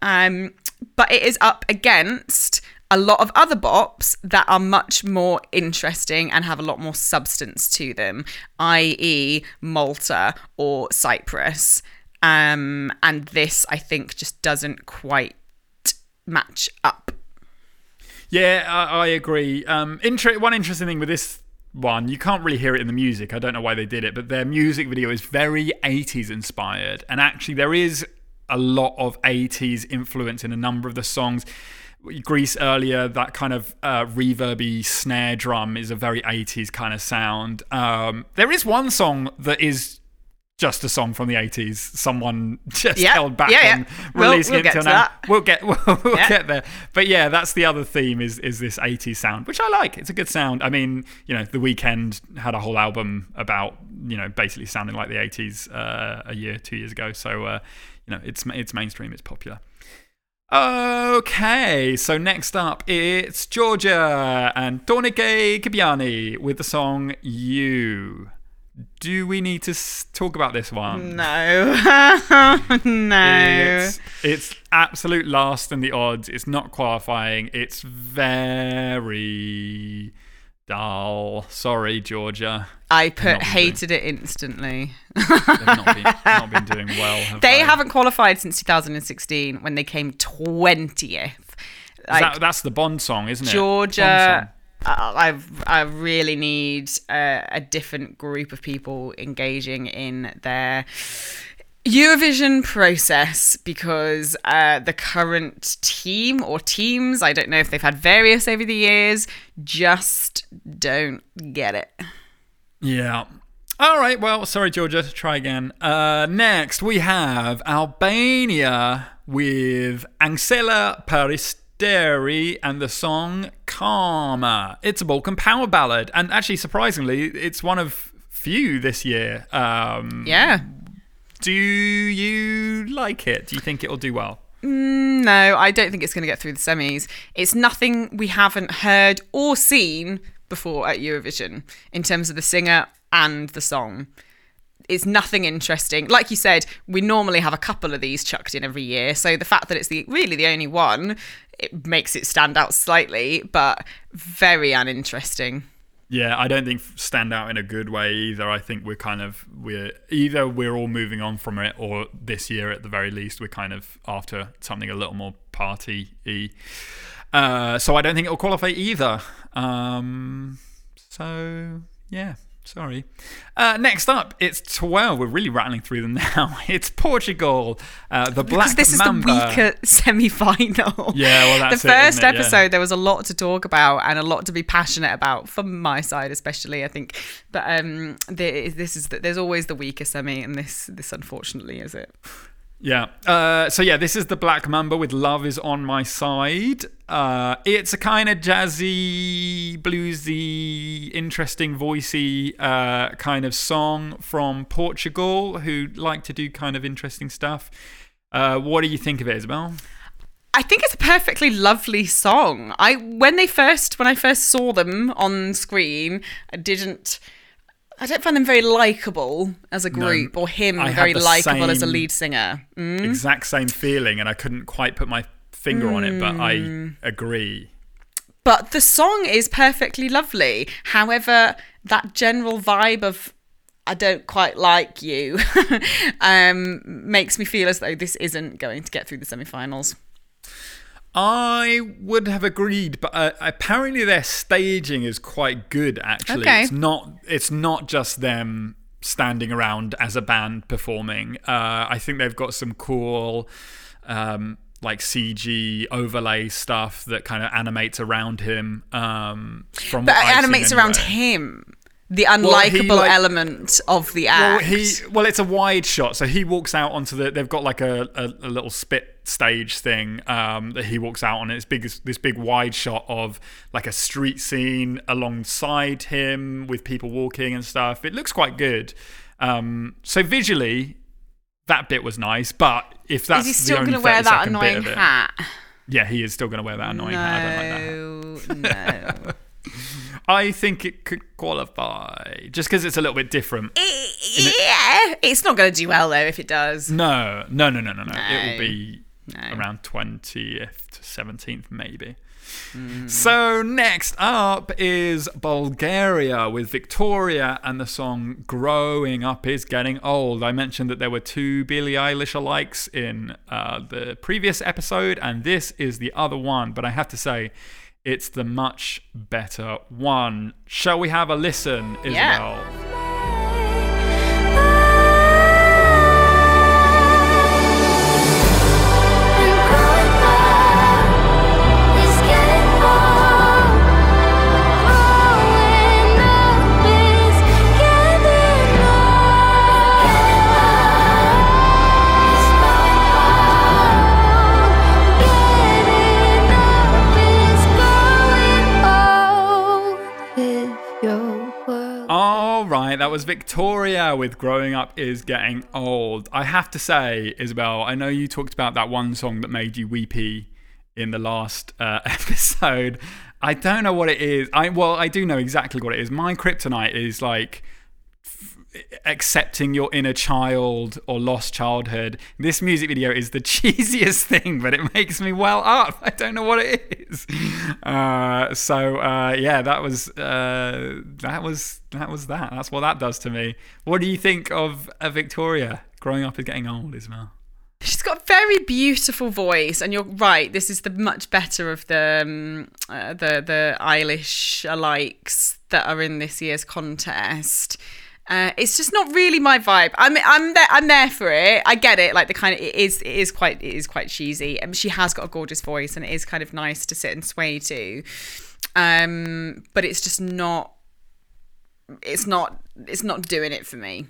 Um, but it is up against a lot of other bops that are much more interesting and have a lot more substance to them, i.e., Malta or Cyprus. Um, and this, I think, just doesn't quite match up. Yeah, I, I agree. Um, one interesting thing with this one, you can't really hear it in the music. I don't know why they did it, but their music video is very 80s inspired. And actually, there is a lot of 80s influence in a number of the songs. Greece earlier, that kind of uh, reverby snare drum is a very 80s kind of sound. Um, there is one song that is just a song from the 80s. Someone just Yeah, held back yeah, yeah. on We'll- releasing we'll it until now. that. We'll get we'll, we'll Yeah. get there. But yeah, that's the other theme is is this 80s sound, which I like. It's a good sound. I mean, you know, The Weeknd had a whole album about you know basically sounding like the 80s uh, a year, two years ago. So uh, you know, it's it's mainstream, it's popular. Okay, so next up it's Georgia and Tornike Kipiani with the song "You." Do we need to s- talk about this one? No. no. It's, it's absolute last in the odds. It's not qualifying. It's very dull. Sorry, Georgia. I put hated it instantly. They've not been, not been doing well. Have They they haven't qualified since 2016 when they came 20th. Like, That, that's the Bond song, isn't it? Georgia. I, I I really need a, a different group of people engaging in their Eurovision process because uh, the current team or teams, I don't know if they've had various over the years, just don't get it. Yeah. All right. Well, sorry, Georgia. Try again. Uh, next, we have Albania with Anxhela Peristeri and the song Karma. It's a Balkan power ballad. And actually, surprisingly, it's one of few this year. Um, Yeah. Do you like it? Do you think it'll do well? No, I don't think it's going to get through the semis. It's nothing we haven't heard or seen before at Eurovision in terms of the singer and the song. It's nothing interesting. Like you said, we normally have a couple of these chucked in every year. So the fact that it's the really the only one, it makes it stand out slightly, but very uninteresting. Yeah, I don't think stand out in a good way either. I think we're kind of we're either we're all moving on from it, or this year at the very least we're kind of after something a little more party y. Uh, so I don't think it'll qualify either. Um, so yeah, sorry. Uh, next up, it's twelve. We're really rattling through them now. It's Portugal, uh, the Black Because this is the weaker semi-final. Yeah, well, that's the first it? Yeah. episode. There was a lot to talk about and a lot to be passionate about from my side, especially. I think, but um, the, this is the, there's always the weaker semi, and this this unfortunately is it. Yeah. Uh, so yeah, this is the Black Mamba with "Love Is on My Side." Uh, it's a kind of jazzy, bluesy, interesting, voicey uh, kind of song from Portugal, who like to do kind of interesting stuff. Uh, what do you think of it, Isabel? I think it's a perfectly lovely song. I when they first when I first saw them on screen, I didn't. I don't find them very likable as a group, or him I very likable as a lead singer. Mm. Exact same feeling, and I couldn't quite put my finger on it, but I Mm. agree. But the song is perfectly lovely. However, that general vibe of I don't quite like you um, makes me feel as though this isn't going to get through the semi-finals. I would have agreed, but uh, apparently their staging is quite good. Actually, Okay. it's not. It's not just them standing around as a band performing. Uh, I think they've got some cool, um, like CG overlay stuff that kind of animates around him. Um, from But what it I've seen animates around him. The Well, unlikable like- element of the Well, act. he well, it's a wide shot, so he walks out onto the. They've got like a, a, a little spit stage thing um, that he walks out on. It's big, this big wide shot of like a street scene alongside him with people walking and stuff. It looks quite good. Um, so visually, that bit was nice. But if that's Is he still going to wear that annoying hat? yeah, he is still going to wear that annoying hat. I don't like that. hat. No, no. I think it could qualify just because it's a little bit different. yeah, it's not going to do well though if it does. No, no, no, no, no, no. It will be No. around 20th to 17th, maybe. So, next up is Bulgaria with Victoria and the song Growing Up is Getting Old. I mentioned that there were two Billie Eilish alikes in uh, the previous episode, and this is the other one, but I have to say, it's the much better one. Shall we have a listen, Isabel? Yeah. Was Victoria with Growing Up is Getting Old. I have to say, Isabel, I know you talked about that one song that made you weepy in the last uh, episode. I don't know what it is. I well, I do know exactly what it is. My kryptonite is like accepting your inner child or lost childhood. This music video is the cheesiest thing, but it makes me well up. I don't know what it is. Uh, so uh, yeah, that was uh, that was that was that. That's what that does to me. What do you think of Victoria growing up and getting old, Ismail? She's got a very beautiful voice, and you're right. This is the much better of the um, uh, the the Eilish alikes that are in this year's contest. Uh, it's just not really my vibe. I'm I'm there I'm there for it. I get it. Like the kind of it is it is quite it is quite cheesy. Um, she has got a gorgeous voice, and it is kind of nice to sit and sway to. Um, but it's just not. It's not. It's not doing it for me.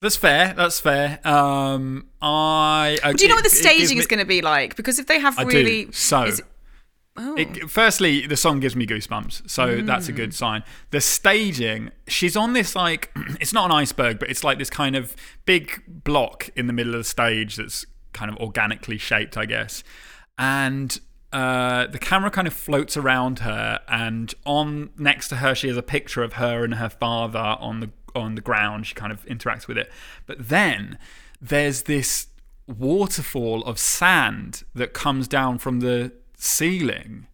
That's fair. That's fair. Um, I. Do you know what the staging is going to be like? Because if they have I really do. So, oh. it, firstly, the song gives me goosebumps, so that's a Mm. good sign. The staging, she's on this like, it's not an iceberg, but it's like this kind of big block in the middle of the stage that's kind of organically shaped, I guess. And uh, the camera kind of floats around her, and on next to her, she has a picture of her and her father on the on the ground. She kind of interacts with it, but then there's this waterfall of sand that comes down from the ceiling.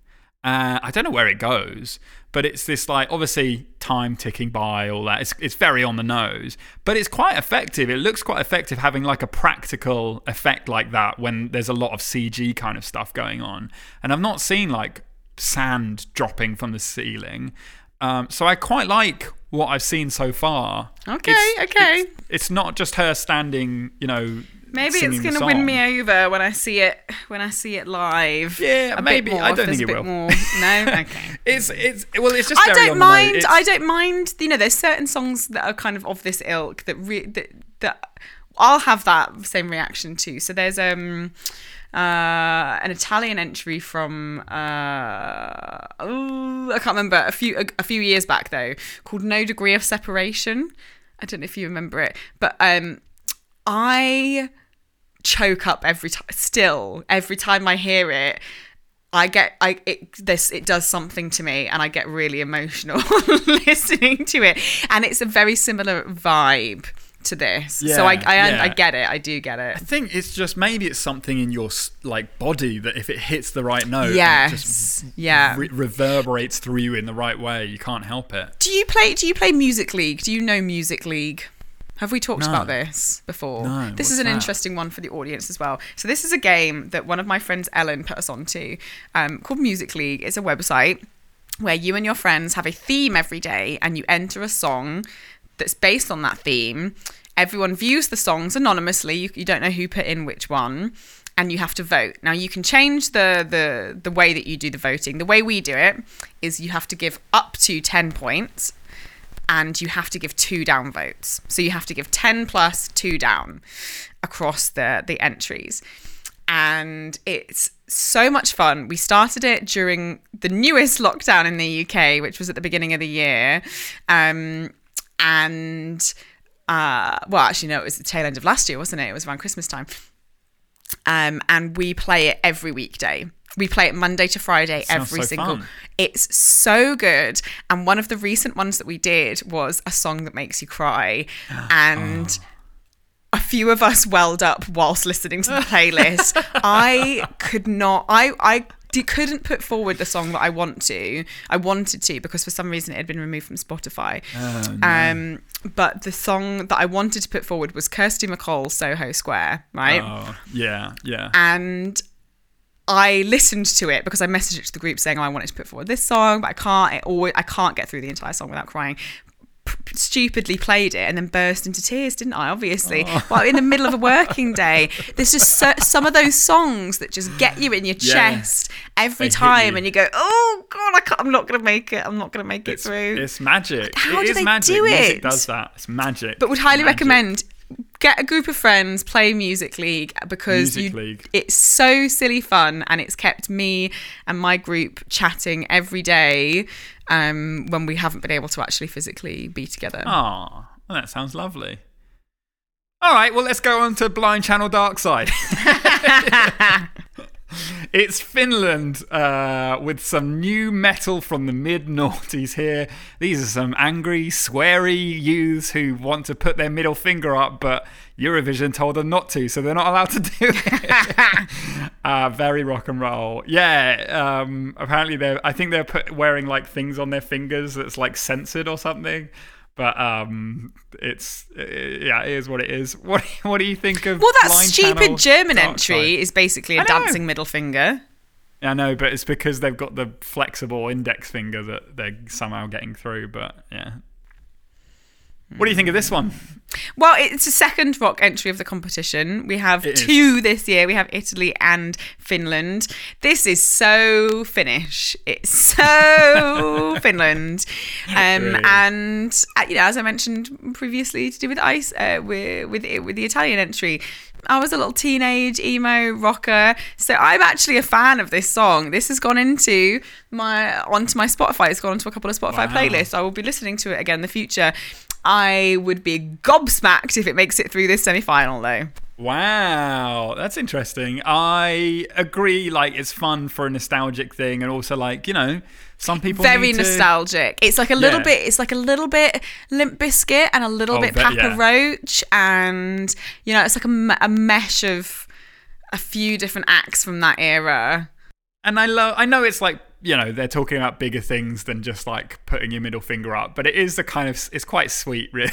Uh, I don't know where it goes, but it's this like obviously time ticking by, all that. It's it's very on the nose, but it's quite effective. It looks quite effective having like a practical effect like that when there's a lot of CG kind of stuff going on. And I've not seen like sand dropping from the ceiling, um, so I quite like what I've seen so far. Okay, It's- okay. It's, it's not just her standing, you know. Maybe it's going to win me over when I see it when I see it live. Yeah, maybe. I don't think it will. More. No, okay. It's it's well, it's just. I don't on mind. I don't mind. You know, there's certain songs that are kind of of this ilk that re- that, that I'll have that same reaction to. So there's um uh an Italian entry from uh oh I can't remember. A few a, a few years back though called No Degree of Separation. I don't know if you remember it, but um I choke up every time still every time I hear it I get I it this it does something to me and I get really emotional listening to it. And it's a very similar vibe to this so I I, yeah. I get it I do get it I think it's just maybe it's something in your like body that if it hits the right note, yes just yeah re- reverberates through you in the right way. You can't help it. do you play do you play Music League do you know Music League Have we talked No. about this before? No, This is an that? interesting one for the audience as well. So this is a game that one of my friends Ellen put us onto, um, called Music League. It's a website where you and your friends have a theme every day, and you enter a song that's based on that theme. Everyone views the songs anonymously. You, you don't know who put in which one. And you have to vote. Now you can change the, the the way that you do the voting. The way we do it is you have to give up to ten points and you have to give two down votes. So you have to give 10 plus two down across the, the entries. And it's so much fun. We started it during the newest lockdown in the UK, which was at the beginning of the year. Um, and, uh, well, actually, no, it was the tail end of last year, wasn't it? It was around Christmas time. Um, and we play it every weekday. We play it Monday to Friday, every so single. fun. It's so good. And one of the recent ones that we did was a song that makes you cry. And a few of us welled up whilst listening to the playlist. I could not, I, I d- couldn't put forward the song that I want to. I wanted to because for some reason it had been removed from Spotify. Um, but the song that I wanted to put forward was Kirsty MacColl, Soho Square, right? Oh, yeah, yeah. and I listened to it because I messaged it to the group saying oh, I wanted to put forward this song, but I can't. It always, I can't get through the entire song without crying. Stupidly played it and then burst into tears, didn't I? Obviously, Oh. well, in the middle of a working day, there's just so, some of those songs that just get you in your Yeah. chest every They time, you. and you go, "Oh God, I can't, I'm not gonna make it. I'm not gonna make it through." it's magic. How it do is they magic. do Music it? does that. It's magic. but would highly Magic. recommend get a group of friends play music league because Music you, League. it's so silly fun and it's kept me and my group chatting every day um, when we haven't been able to actually physically be together Oh, well, that sounds lovely. All right, well, let's go on to Blind Channel Dark Side. it's Finland uh, with some new metal from the mid noughties here. These are some angry, sweary youths who want to put their middle finger up, but Eurovision told them not to, so they're not allowed to do it. uh, very rock and roll. Yeah, um, apparently they're, I think they're put, wearing like things on their fingers that's like censored or something. But um, it's uh, yeah, it is what it is. What what do you think of? well that stupid german entry Side? is basically a dancing middle finger I know, but it's because they've got the flexible index finger that they're somehow getting through. But yeah, what do you think of this one? Well, it's the second rock entry of the competition. We have It is. two this year. We have Italy and Finland. This is so Finnish. It's so Finland. Um, and uh, you know, as I mentioned previously, to do with ice, uh, with with with the Italian entry. I was a little teenage emo rocker, so I'm actually a fan of this song. This has gone into my onto my Spotify. It's gone onto a couple of Spotify Wow. playlists. I will be listening to it again in the future. I would be gobsmacked if it makes it through this semi-final, though. Wow, that's interesting. I agree. Like, it's fun for a nostalgic thing, and also like you know, some people Very to- nostalgic. It's like a little Yeah. bit. It's like a little bit Limp Bizkit and a little Oh, bit Papa yeah. Roach, and you know, it's like a, a mesh of a few different acts from that era. And I love. I know it's like you know they're talking about bigger things than just like putting your middle finger up, but it is the kind of. It's quite sweet, really.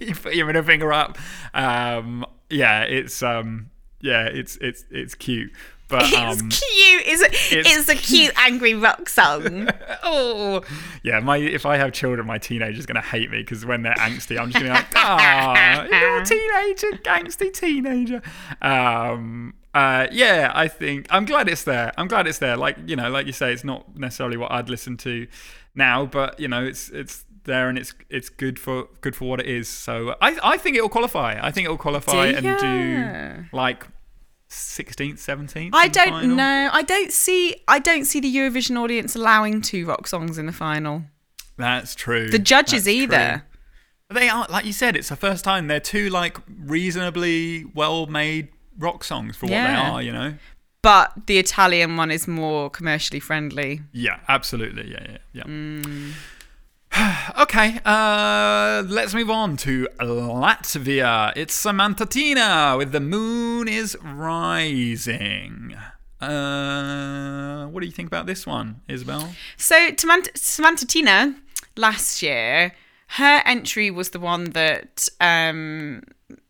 you put your middle finger up. Um, yeah, it's um, yeah, it's it's it's cute. But It's um, cute. It's a, it's it's, a cute angry rock song. oh yeah, my if I have children, my teenager's gonna hate me because when they're angsty, I'm just gonna be like, ah, you're a teenager, angsty teenager. Um, uh, yeah, I think I'm glad it's there. I'm glad it's there. Like you know, like you say, it's not necessarily what I'd listen to now, but you know, it's it's there and it's it's good for good for what it is. So I I think it will qualify. I think it will qualify Do and ya? do like 16th, 17th. I don't final. know. I don't see. I don't see the Eurovision audience allowing two rock songs in the final. That's true. The judges That's either. true. They are, like you said, it's the first time they're two like reasonably well-made rock songs for what they are. You know. But the Italian one is more commercially friendly. Yeah, absolutely. Yeah, yeah, yeah. Mm. okay, uh, let's move on to Latvia. It's Samantha Tina with The Moon is Rising. Uh, what do you think about this one, Isabel? So Samantha, Samantha Tina last year her entry was the one that, um,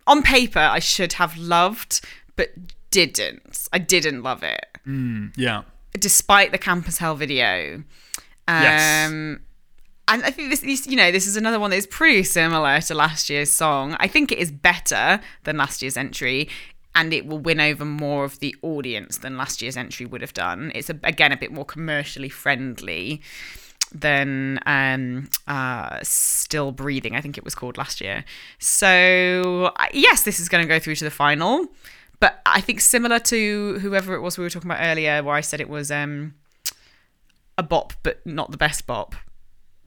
on paper, I should have loved, but didn't. I didn't love it, Yeah. despite the Campus Hell video. Um, Yes. and I think this, this, you know, this is another one that is pretty similar to last year's song. I think it is better than last year's entry, and it will win over more of the audience than last year's entry would have done. It's a, again a bit more commercially friendly than um, uh, Still Breathing. I think it was called last year. So yes, this is going to go through to the final. But I think similar to whoever it was we were talking about earlier, where I said it was um, a bop, but not the best bop.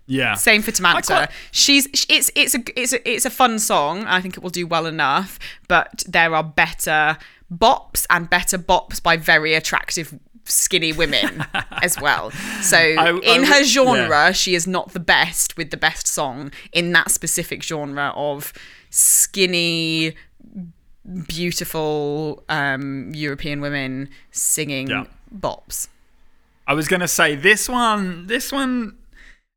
Yeah. Same for Tamanta. quite- She's it's it's a it's a it's a fun song. I think it will do well enough, but there are better bops and better bops by very attractive skinny women as well. So I in her genre, yeah. she is not the best with the best song in that specific genre of skinny beautiful um European women singing Yeah. bops. I was going to say this one. This one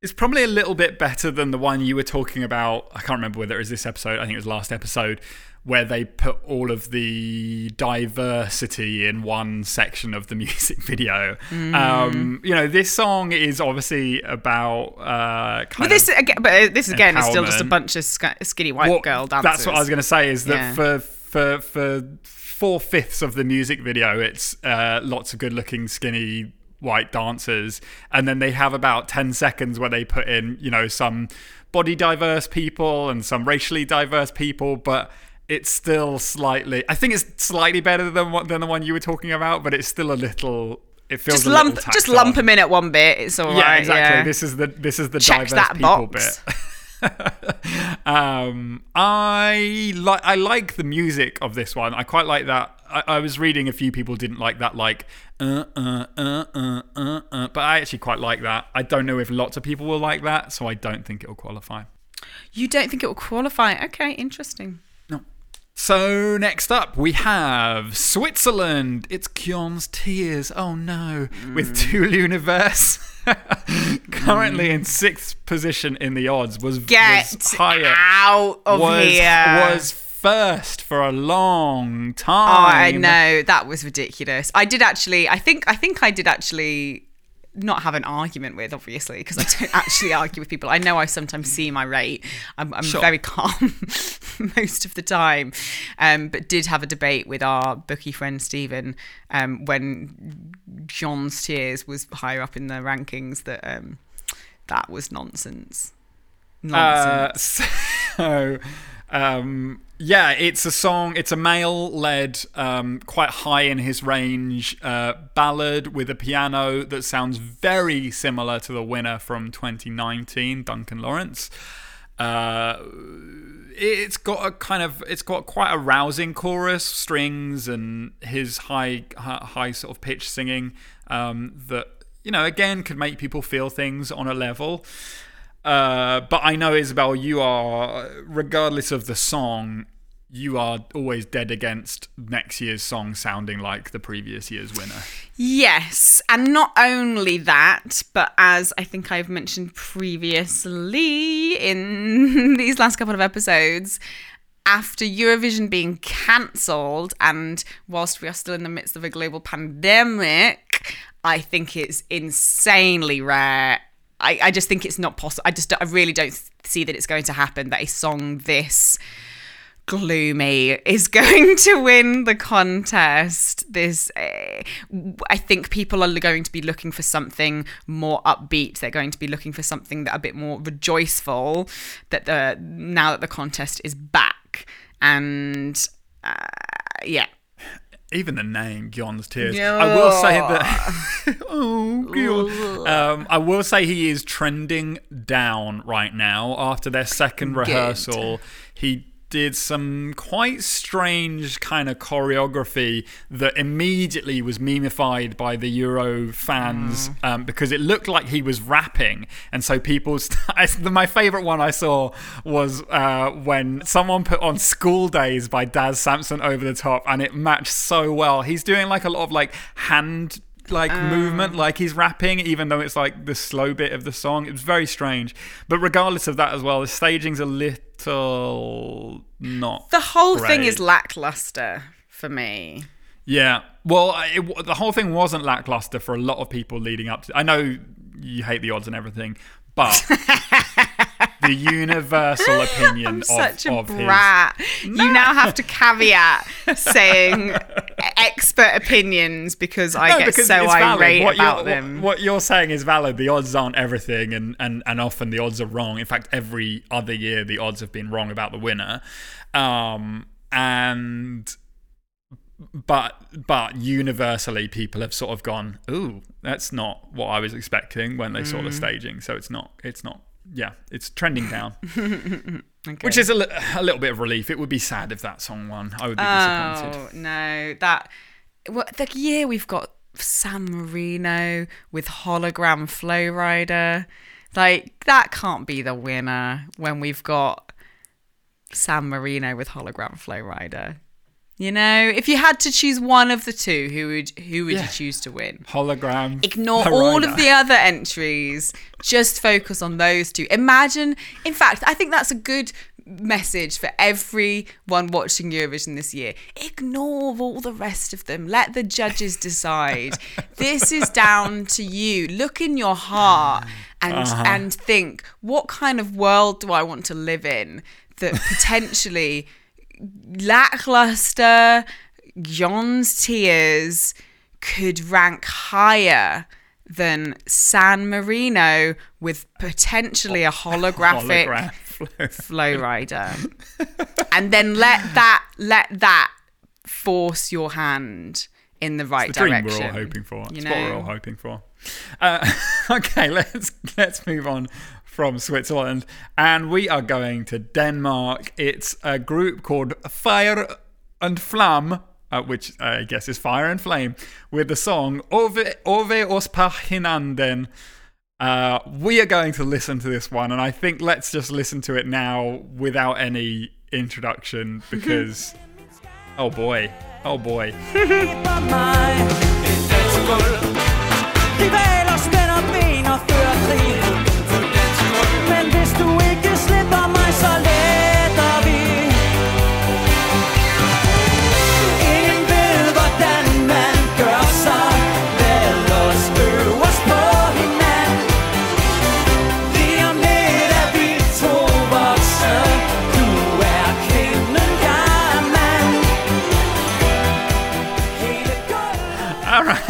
is probably a little bit better than the one you were talking about. I can't remember whether it was this episode. I think it was last episode where they put all of the diversity in one section of the music video. Mm. Um, you know, this song is obviously about uh, kind But this again, but uh, this again is still just a bunch of skinny white Well, girl dancers. That's what I was going to say. Is that Yeah. for for for four fifths of the music video, it's uh, lots of good-looking, skinny white dancers, and then they have about ten seconds where they put in, you know, some body diverse people and some racially diverse people, but. It's still slightly. I think it's slightly better than what than the one you were talking about, but it's still a little. It feels Just lump, just lump them in at one bit. It's all right. Yeah, exactly. yeah. This is the this is the Check diverse people box. bit. um, I like I like the music of this one. I quite like that. I, I was reading a few people didn't like that, like uh uh uh uh uh uh, but I actually quite like that. I don't know if lots of people will like that, so I don't think it'll qualify. You don't think it will qualify? Okay, interesting. So next up we have Switzerland. It's Gjon's Tears. Oh no, with mm. Tout l'Univers. Currently in mm. sixth position in the odds was Get was higher out of was here. was first for a long Oh, time. I know that was ridiculous. I did actually. I think. I think I did actually not have an argument with, obviously, because I don't actually argue with people. I know I sometimes see my rate. I'm, I'm Sure. very calm most of the time, um, but did have a debate with our bookie friend Stephen um, when Gjon's Tears was higher up in the rankings. That um, that was nonsense. Nonsense. Uh, so, um, yeah, it's a song. It's a male-led, um, quite high in his range uh, ballad with a piano that sounds very similar to the winner from 2019, Duncan Laurence. Uh, it's got a kind of it's got quite a rousing chorus, strings, and his high high, sort of pitch singing um, that you know again could make people feel things on a level. Uh, but I know Isabel, you are regardless of the song, you are always dead against next year's song sounding like the previous year's winner. Yes, and not only that, but as I think I've mentioned previously in these last couple of episodes, after Eurovision being cancelled, and whilst we are still in the midst of a global pandemic, I think it's insanely rare. I, I just think it's not possible. I just I really don't see that it's going to happen that a song this gloomy is going to win the contest this uh, i think people are going to be looking for something more upbeat they're going to be looking for something that a bit more rejoiceful that the now that the contest is back and uh, yeah Even the name, Gjon's Tears. I will say that. oh, Gion. Um, I will say he is trending down right now after their second Good. rehearsal. He did some quite strange kind of choreography that immediately was memified by the Euro fans um, because it looked like he was rapping. And so people, st- my favorite one I saw was uh, when someone put on School Days by Daz Sampson over the top and it matched so well. He's doing like a lot of like hand like Oh. movement, um, like he's rapping, even though it's like the slow bit of the song. It was very strange. But regardless of that as well, the staging's a little not. The whole thing is lackluster for me. Yeah. Well, it, the whole thing wasn't lackluster for a lot of people leading up to. I know you hate the odds and everything, but the universal opinion I'm of, such a of his brat. You now have to caveat saying expert opinions because I No, get because so irate what about them. What, what you're saying is valid. The odds aren't everything, and, and, and often the odds are wrong. In fact, every other year the odds have been wrong about the winner. Um, and but but universally people have sort of gone, ooh, that's not what I was expecting when they Mm. saw the staging. So it's not it's not yeah, it's trending down, Okay. which is a, li- a little bit of relief. It would be sad if that song won. I would be disappointed. Oh no, that well, the year we've got San Marino with hologram Flo Rida, like that can't be the winner when we've got San Marino with hologram Flo Rida. You know, if you had to choose one of the two, who would who would Yeah. you choose to win? Hologram. Ignore all of the other entries. Just focus on those two. Imagine, in fact, I think that's a good message for everyone watching Eurovision this year. Ignore all the rest of them. Let the judges decide. this is down to you. Look in your heart and Uh-huh. and think, what kind of world do I want to live in that potentially lackluster Gjon's tears could rank higher than San Marino with potentially a holographic Flo. Rida. and then let that let that force your hand in the right the dream direction. we're all hoping for. you It's what we're all hoping for. Uh, okay, let's let's move on from Switzerland, and we are going to Denmark. It's a group called Fyr og Flamme. Uh, which I guess is Fire and Flame, with the song Øve, Ove os pahinanden. Uh, we are going to listen to this one, and I think let's just listen to it now without any introduction because, oh boy, oh boy.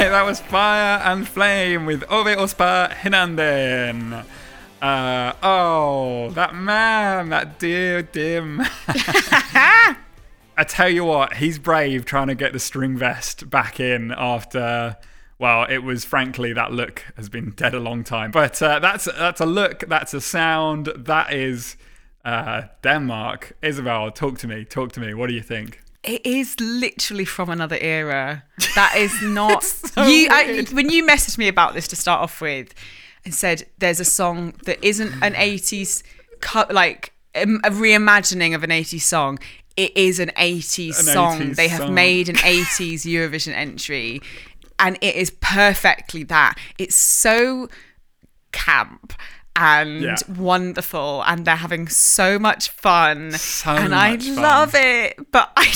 that was Fire and Flame with Ove Ospa Hinanden. Uh, oh, that man, that dear, dear man. I tell you what, he's brave trying to get the string vest back in after. Well, it was frankly that look has been dead a long time, but uh, that's that's a look, that's a sound, that is uh, Denmark. Isabel, talk to me, talk to me. What do you think? It is literally from another era. That is not so you. I, when you messaged me about this to start off with, and said there's a song that isn't an '80s co- like um, a reimagining of an '80s song. It is an '80s An song. 80s they have song. made an '80s Eurovision entry, and it is perfectly that. It's so camp and Yeah. wonderful, and they're having so much fun. So and I fun. love it, but I.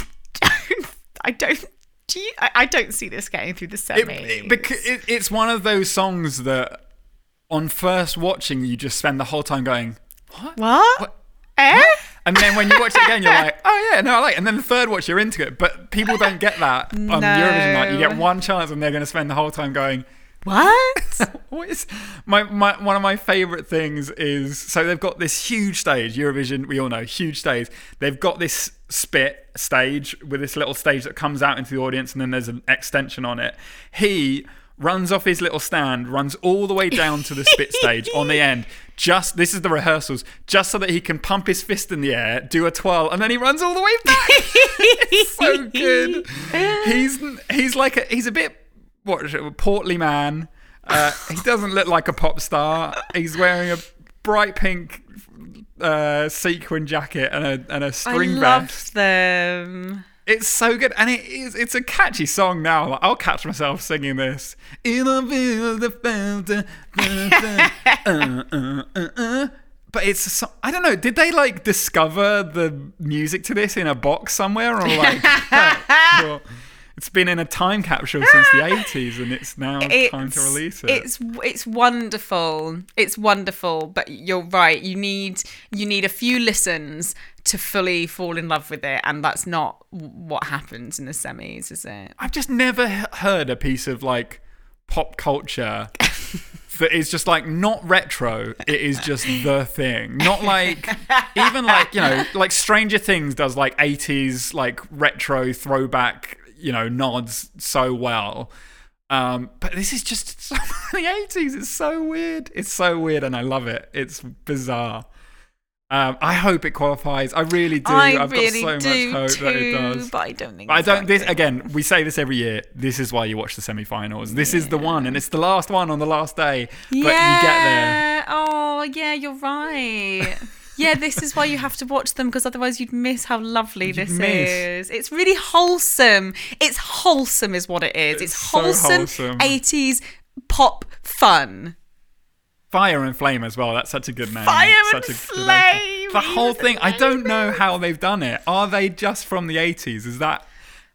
I don't. Do you, I, I don't see this getting through the semi. it, because it, it's one of those songs that, on first watching, you just spend the whole time going, "What?" what? What? Eh? And then when you watch it again, you're like, "Oh yeah, no, I like." it." And then the third watch, you're into it. But people don't get that on Eurovision night. You get one chance, and they're going to spend the whole time going, What? what is my, my one of my favorite things is so they've got this huge stage Eurovision we all know huge stage. They've got this spit stage with this little stage that comes out into the audience and then there's an extension on it. He runs off his little stand runs all the way down to the spit stage on the end. Just this is the rehearsals just so that he can pump his fist in the air do a twirl and then he runs all the way back. It's so good. He's he's like a he's a bit what is it, a portly man. Uh, he doesn't look like a pop star. He's wearing a bright pink uh, sequin jacket and a and a I string love vest. them. It's so good, and it is. It's a catchy song now. Like, I'll catch myself singing this. In a field of fountain, uh, uh, uh. But it's. a I don't know. Did they like discover the music to this in a box somewhere, or like? it's been in a time capsule since the eighties, and it's now time to release it. It's it's wonderful. It's wonderful, but you're right. You need you need a few listens to fully fall in love with it, and that's not what happens in the semis, is it? I've just never heard a piece of like pop culture that is just like not retro. It is just the thing. Not like even like you know like Stranger Things does like eighties like retro throwback you know nods so well. Um, but this is just so the eighties. It's so weird. It's so weird, and I love it. It's bizarre. Um, I hope it qualifies. I really do. I have really got so do much hope too, that it does. but I don't think. I don't. This again. We say this every year. This is why you watch the semi-finals. This is the one, and it's the last one on the last day. But you get there. Yeah. Oh, yeah. You're right. Yeah, this is why you have to watch them because otherwise you'd miss how lovely this miss. is. It's really wholesome. It's wholesome, is what it is. It's, It's so wholesome, wholesome. 80s pop fun. Fire and Flame as well. That's such a good name. Fire such and a good name. Flame, The whole thing. I don't know how they've done it. Are they just from the eighties? Is that?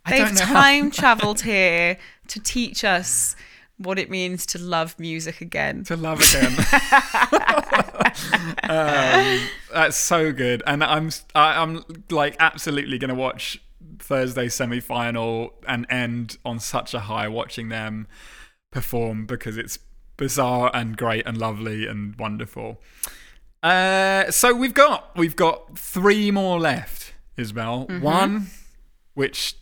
I They've don't know. how- time traveled here to teach us what it means to love music again. to love again. um, that's so good, and I'm I, I'm like absolutely gonna watch Thursday semi-final and end on such a high watching them perform because it's bizarre and great and lovely and wonderful. Uh, so we've got we've got three more left, Isabel. One, which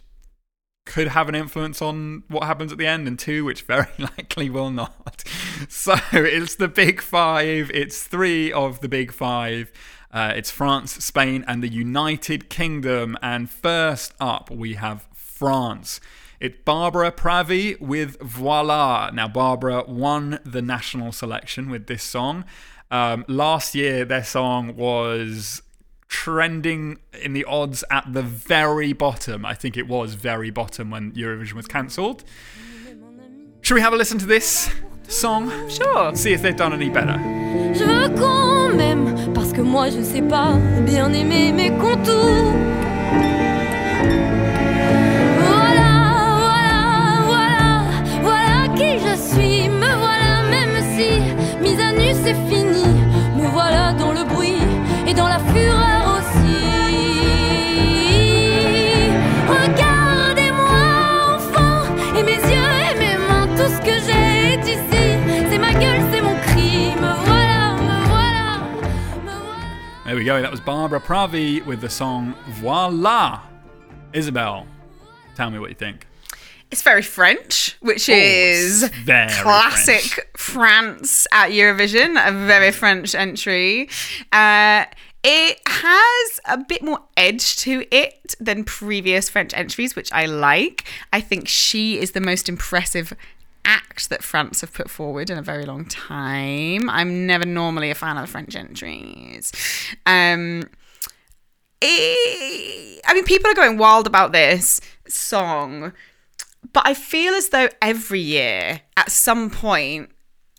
could have an influence on what happens at the end, and two, which very likely will not. So it's the big five. It's three of the big five. Uh, it's France, Spain, and the United Kingdom. And first up, we have France. It's Barbara Pravi with Voila. Now, Barbara won the national selection with this song. Um, last year, their song was trending in the odds at the very bottom. I think it was very bottom when Eurovision was cancelled. Should we have a listen to this song? Sure. See if they've done any better. Je veux qu'on m'aime parce que moi je sais pas bien aimer mes contours. Voilà, voilà, voilà, voilà qui je suis. Me voilà même si mise à nu c'est fini. Me voilà dans le bruit et dans la fureur There we go. That was Barbara Pravi with the song Voila. Isabel, tell me what you think. It's very French, which Oh, is it's very classic France at Eurovision, a very French entry. Uh, it has a bit more edge to it than previous French entries, which I like. I think she is the most impressive act that France have put forward in a very long time. I'm never normally a fan of the French entries. Um, it, I mean, people are going wild about this song, but I feel as though every year, at some point,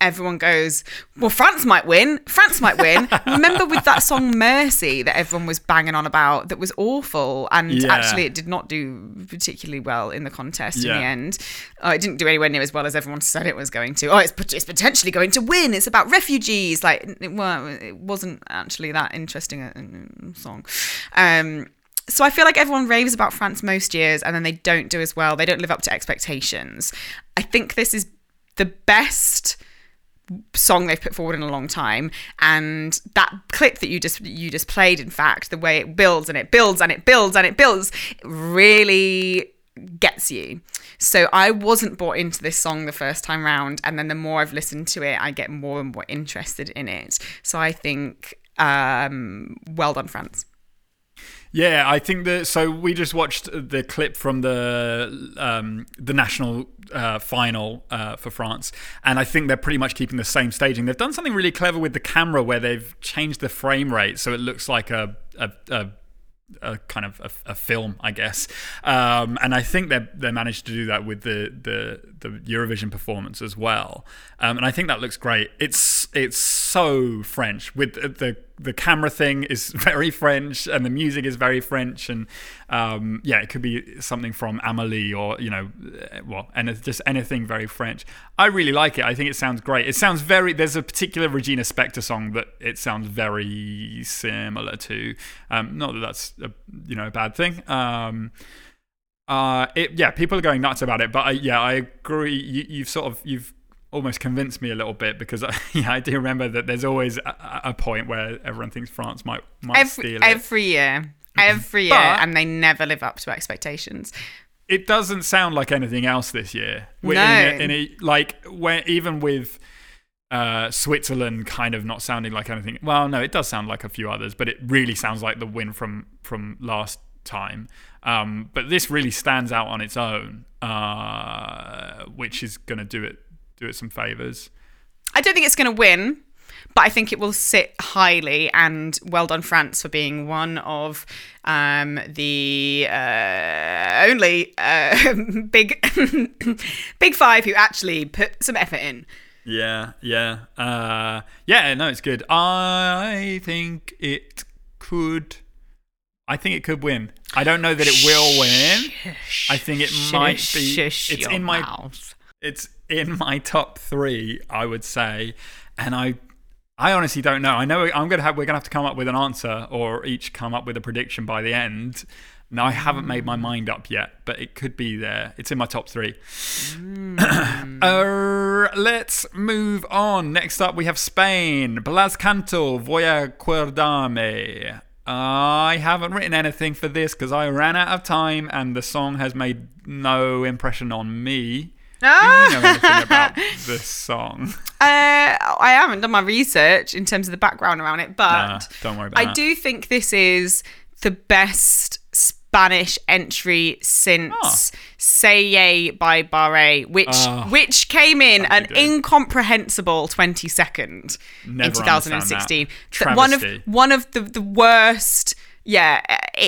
everyone goes, "Well, France might win. France might win." Remember with that song "Mercy" that everyone was banging on about, that was awful, and Yeah. actually it did not do particularly well in the contest in the end. Uh, it didn't do anywhere near as well as everyone said it was going to. Oh, it's, it's potentially going to win. It's about refugees. Like it, well, it wasn't actually that interesting a, a song. Um, so I feel like everyone raves about France most years and then they don't do as well. They don't live up to expectations. I think this is the best song they've put forward in a long time and that clip that you just you just played in fact the way it builds and it builds and it builds and it builds really gets you. So i wasn't bought into this song the first time round and then the more i've listened to it i get more and more interested in it. So i think um well done france Yeah, I think that. So we just watched the clip from the um, the national uh, final uh, for France, and I think they're pretty much keeping the same staging. They've done something really clever with the camera, where they've changed the frame rate so it looks like a a, a a kind of a, a film, I guess. Um, and I think they they managed to do that with the the, the Eurovision performance as well. Um, and I think that looks great. It's it's so French with the, the camera thing is very French and the music is very French and um, yeah, it could be something from Amelie or you know, uh, well, and just anything very French. I really like it. I think it sounds great. It sounds very. There's a particular Regina Spektor song that it sounds very similar to. Um, not that that's a, you know a bad thing. Um, uh, it, yeah, people are going nuts about it, but I, yeah, I agree. You, you've sort of you've almost convinced me a little bit because yeah, I do remember that there's always a, a point where everyone thinks France might might every steal it. every year, every year, But- and they never live up to expectations. it doesn't sound like anything else this year. No. In a, in a, like when even with uh, Switzerland kind of not sounding like anything. Well, no, it does sound like a few others, but it really sounds like the win from from last time. Um, but this really stands out on its own, uh, which is going to do it do it some favors. I don't think it's going to win, but I think it will sit highly. And well done, France, for being one of um, the uh, only uh, big big five who actually put some effort in. Yeah, yeah, uh, yeah. No, it's good. I think it could. I think it could win. I don't know that it will win. I think it might be. It's in my. mouth. It's in my top three. I would say, and I. I honestly don't know. I know I'm gonna have. We're gonna have to come up with an answer, or each come up with a prediction by the end. Now I haven't made my mind up yet, but it could be there. It's in my top three. Uh, let's move on. Next up, we have Spain. Blas Canto, Voy a acordarme. I haven't written anything for this because I ran out of time and the song has made no impression on me. Do you know anything about this song? Uh, I haven't done my research in terms of the background around it, but Nah, don't worry about I that. do think this is the best Spanish entry since Ah. Say Yay by Barei, which Ah, which came in an do. incomprehensible 22nd in 2016. that. One of one of the, the worst yeah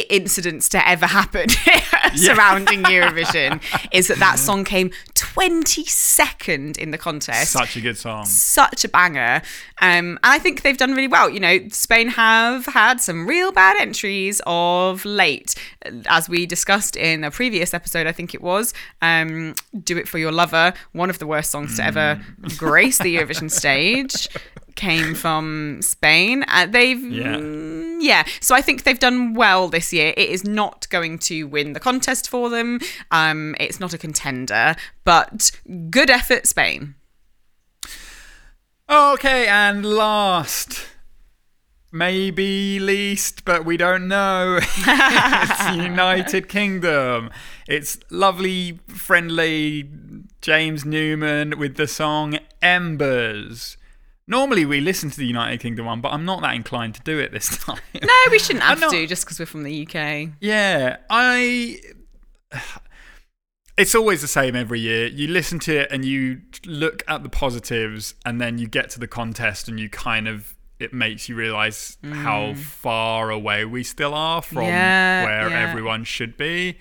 incidents to ever happen surrounding Eurovision is that that song came 22nd in the contest Such a good song. such a banger. Um, and I think they've done really well. You know, Spain have had some real bad entries of late. As we discussed in a previous episode, I think it was, um, Do It For Your Lover, one of the worst songs to ever grace the Eurovision stage, came from Spain. Uh, they've, Yeah. mm, yeah. So I think they've done well this year. It is not going to win the contest for them. Um, it's not a contender, but good effort, Spain. Okay, and last, maybe least, but we don't know. it's United Kingdom. It's lovely, friendly James Newman with the song Embers. Normally we listen to the United Kingdom one, but I'm not that inclined to do it this time. No, we shouldn't have not- to just because we're from the UK. Yeah, I. It's always the same every year. You listen to it and you look at the positives, and then you get to the contest, and you kind of it makes you realize how mm. far away we still are from Yeah, where yeah. everyone should be,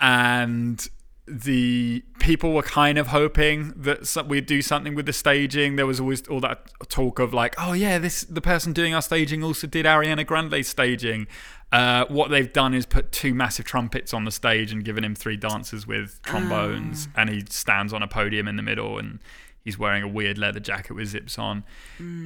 and the people were kind of hoping that we'd do something with the staging. There was always all that talk of like, oh yeah, this the person doing our staging also did Ariana Grande's staging. Uh, what they've done is put two massive trumpets on the stage and given him three dancers with trombones, and he stands on a podium in the middle and. He's wearing a weird leather jacket with zips on.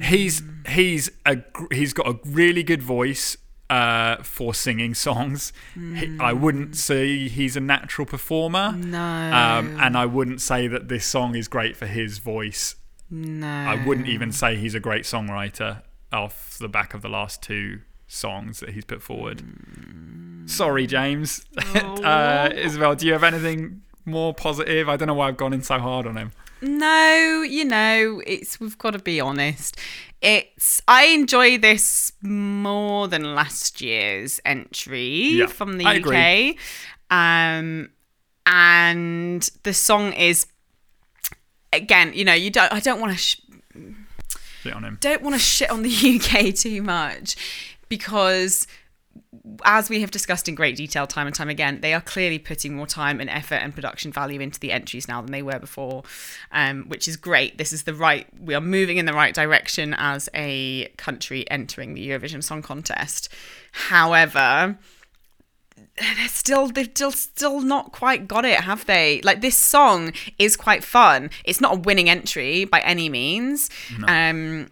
He's he's a he's got a really good voice uh, for singing songs. He, I wouldn't say he's a natural performer. No. Um, and I wouldn't say that this song is great for his voice. no. I wouldn't even say he's a great songwriter off the back of the last two songs that he's put forward. Sorry, James. uh, Isabel, do you have anything more positive? I don't know why I've gone in so hard on him. No, you know, it's we've got to be honest. It's I enjoy this more than last year's entry Yeah, from the I UK. agree. Um and the song is again, you know, you don't I don't want to sh- Shit on him. don't want to shit on the UK too much because as we have discussed in great detail time and time again, they are clearly putting more time and effort and production value into the entries now than they were before, um, which is great. This is the right, we are moving in the right direction as a country entering the Eurovision Song Contest. However, they're still they've still still not quite got it, have they? Like this song is quite fun. It's not a winning entry by any means. Um,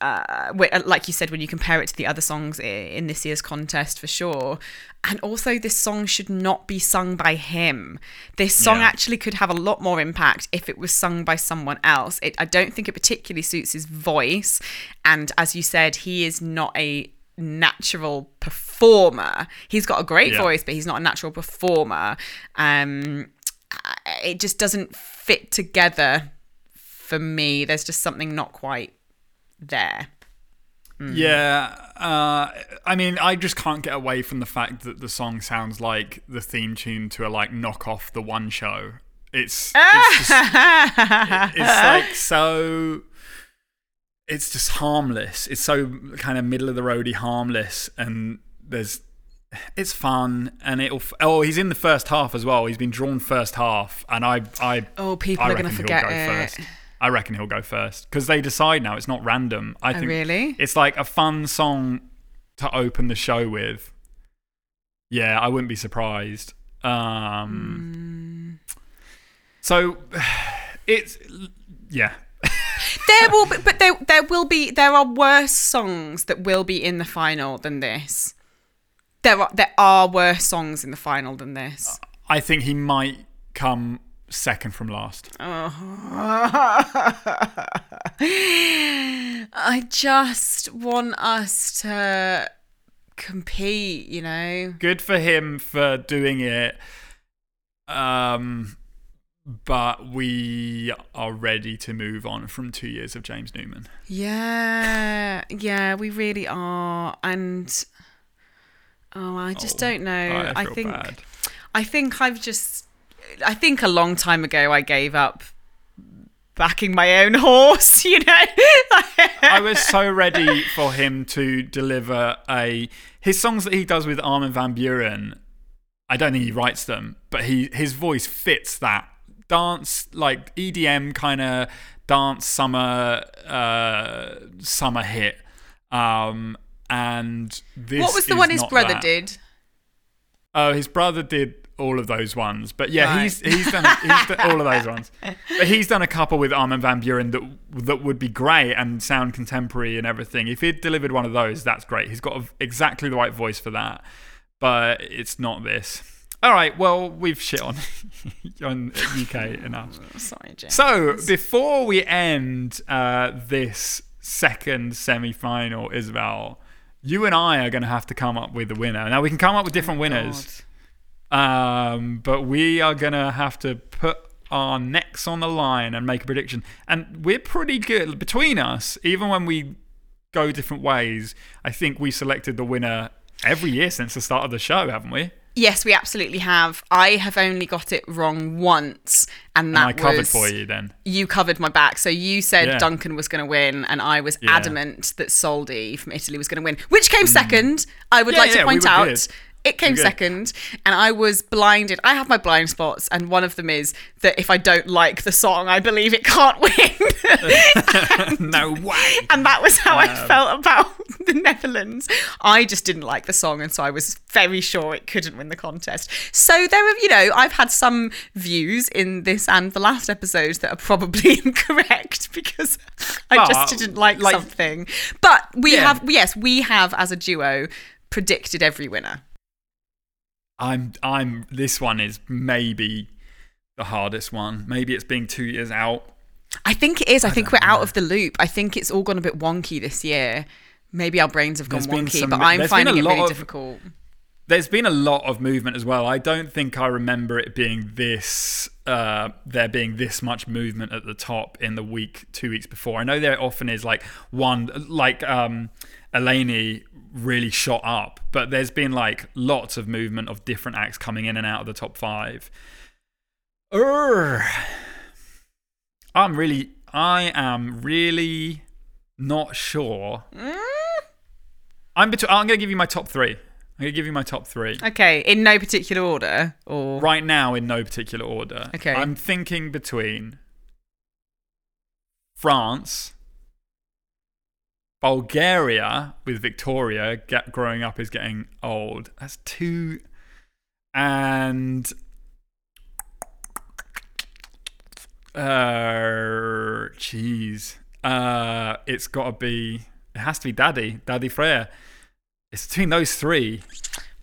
uh, uh, like you said, when you compare it to the other songs in this year's contest, for sure. And also, this song should not be sung by him. This song Yeah. actually could have a lot more impact if it was sung by someone else. It, I don't think it particularly suits his voice. And as you said, he is not a natural performer. He's got a great Yeah. voice, but he's not a natural performer. Um, it just doesn't fit together for me. There's just something not quite there. Yeah, uh, I mean, I just can't get away from the fact that the song sounds like the theme tune to a like knock off the one show. It's it's, just, it's like so. It's just harmless. It's so kind of middle of the roady harmless, and there's. It's fun, and it'll. Oh, he's in the first half as well. He's been drawn first half, and I. I Oh, people I are gonna forget go it. First. I reckon he'll go first because they decide now. It's not random. I Oh, think really? it's like a fun song to open the show with. Yeah, I wouldn't be surprised. Um, So it's yeah. There will, be, but there there will be there are worse songs that will be in the final than this. There are there are worse songs in the final than this. I think he might come second from last. I just want us to compete, you know. Good for him for doing it. Um, but we are ready to move on from two years of James Newman. Yeah, yeah, we really are, and oh, I just Oh, don't know. I I think bad. I think I've just I think a long time ago I gave up backing my own horse, you know. I was so ready for him to deliver a his songs that he does with Armin van Buuren. I don't think he writes them, but he his voice fits that dance like EDM kind of dance summer uh, summer hit. Um, and this what was the one his brother that. did? Oh, his brother did all of those ones, but yeah, Right. he's he's done he's done all of those ones. But he's done a couple with Armin van Buuren that that would be great and sound contemporary and everything. If he'd delivered one of those, that's great. He's got a, exactly the right voice for that, but it's not this. All right, well, we've shit on on UK enough. Sorry, James. So before we end uh, this second semi-final, Isabel, you and I are going to have to come up with a winner. Now we can come up with different winners, um, but we are going to have to put our necks on the line and make a prediction. And we're pretty good between us, even when we go different ways. I think we selected the winner every year since the start of the show, haven't we? Yes, we absolutely have. I have only got it wrong once, and And that I covered was for you then. you covered my back. So you said Yeah. Duncan was going to win, and I was Yeah. adamant that Soldi from Italy was going to win, which came mm. second. I would. Yeah, like to we point were out. good. It came good. second, and I was blinded. I have my blind spots, and one of them is that if I don't like the song, I believe it can't win. no way. and that was how I Um, felt about the Netherlands. I just didn't like the song, and so I was very sure it couldn't win the contest. So there are, you know, I've had some views in this and the last episodes that are probably incorrect because I But, just didn't like, like- something. But we Yeah. have, yes, we have as a duo predicted every winner. I'm I'm this one is maybe the hardest one. Maybe it's being two years out. I think it is. I, think we're out of the loop. I think it's all gone a bit wonky this year. Maybe our brains have gone There's wonky, some- but I'm finding it really of- difficult. There's been a lot of movement as well. I don't think I remember it being this uh there being this much movement at the top in the week two weeks before. I know there often is like one like um Eleni really shot up, but there's been like lots of movement of different acts coming in and out of the top five. Urgh. I'm really I am really not sure. Mm. I'm between. I'm going to give you my top three. I'm gonna give you my top three. Okay, in no particular order, or Right now, in no particular order. Okay. I'm thinking between France, Bulgaria, with Victoria get, growing up is getting old. That's two. And. Uh, jeez. Uh, it's got to be. It has to be Daði, Daði Freyr. It's between those three.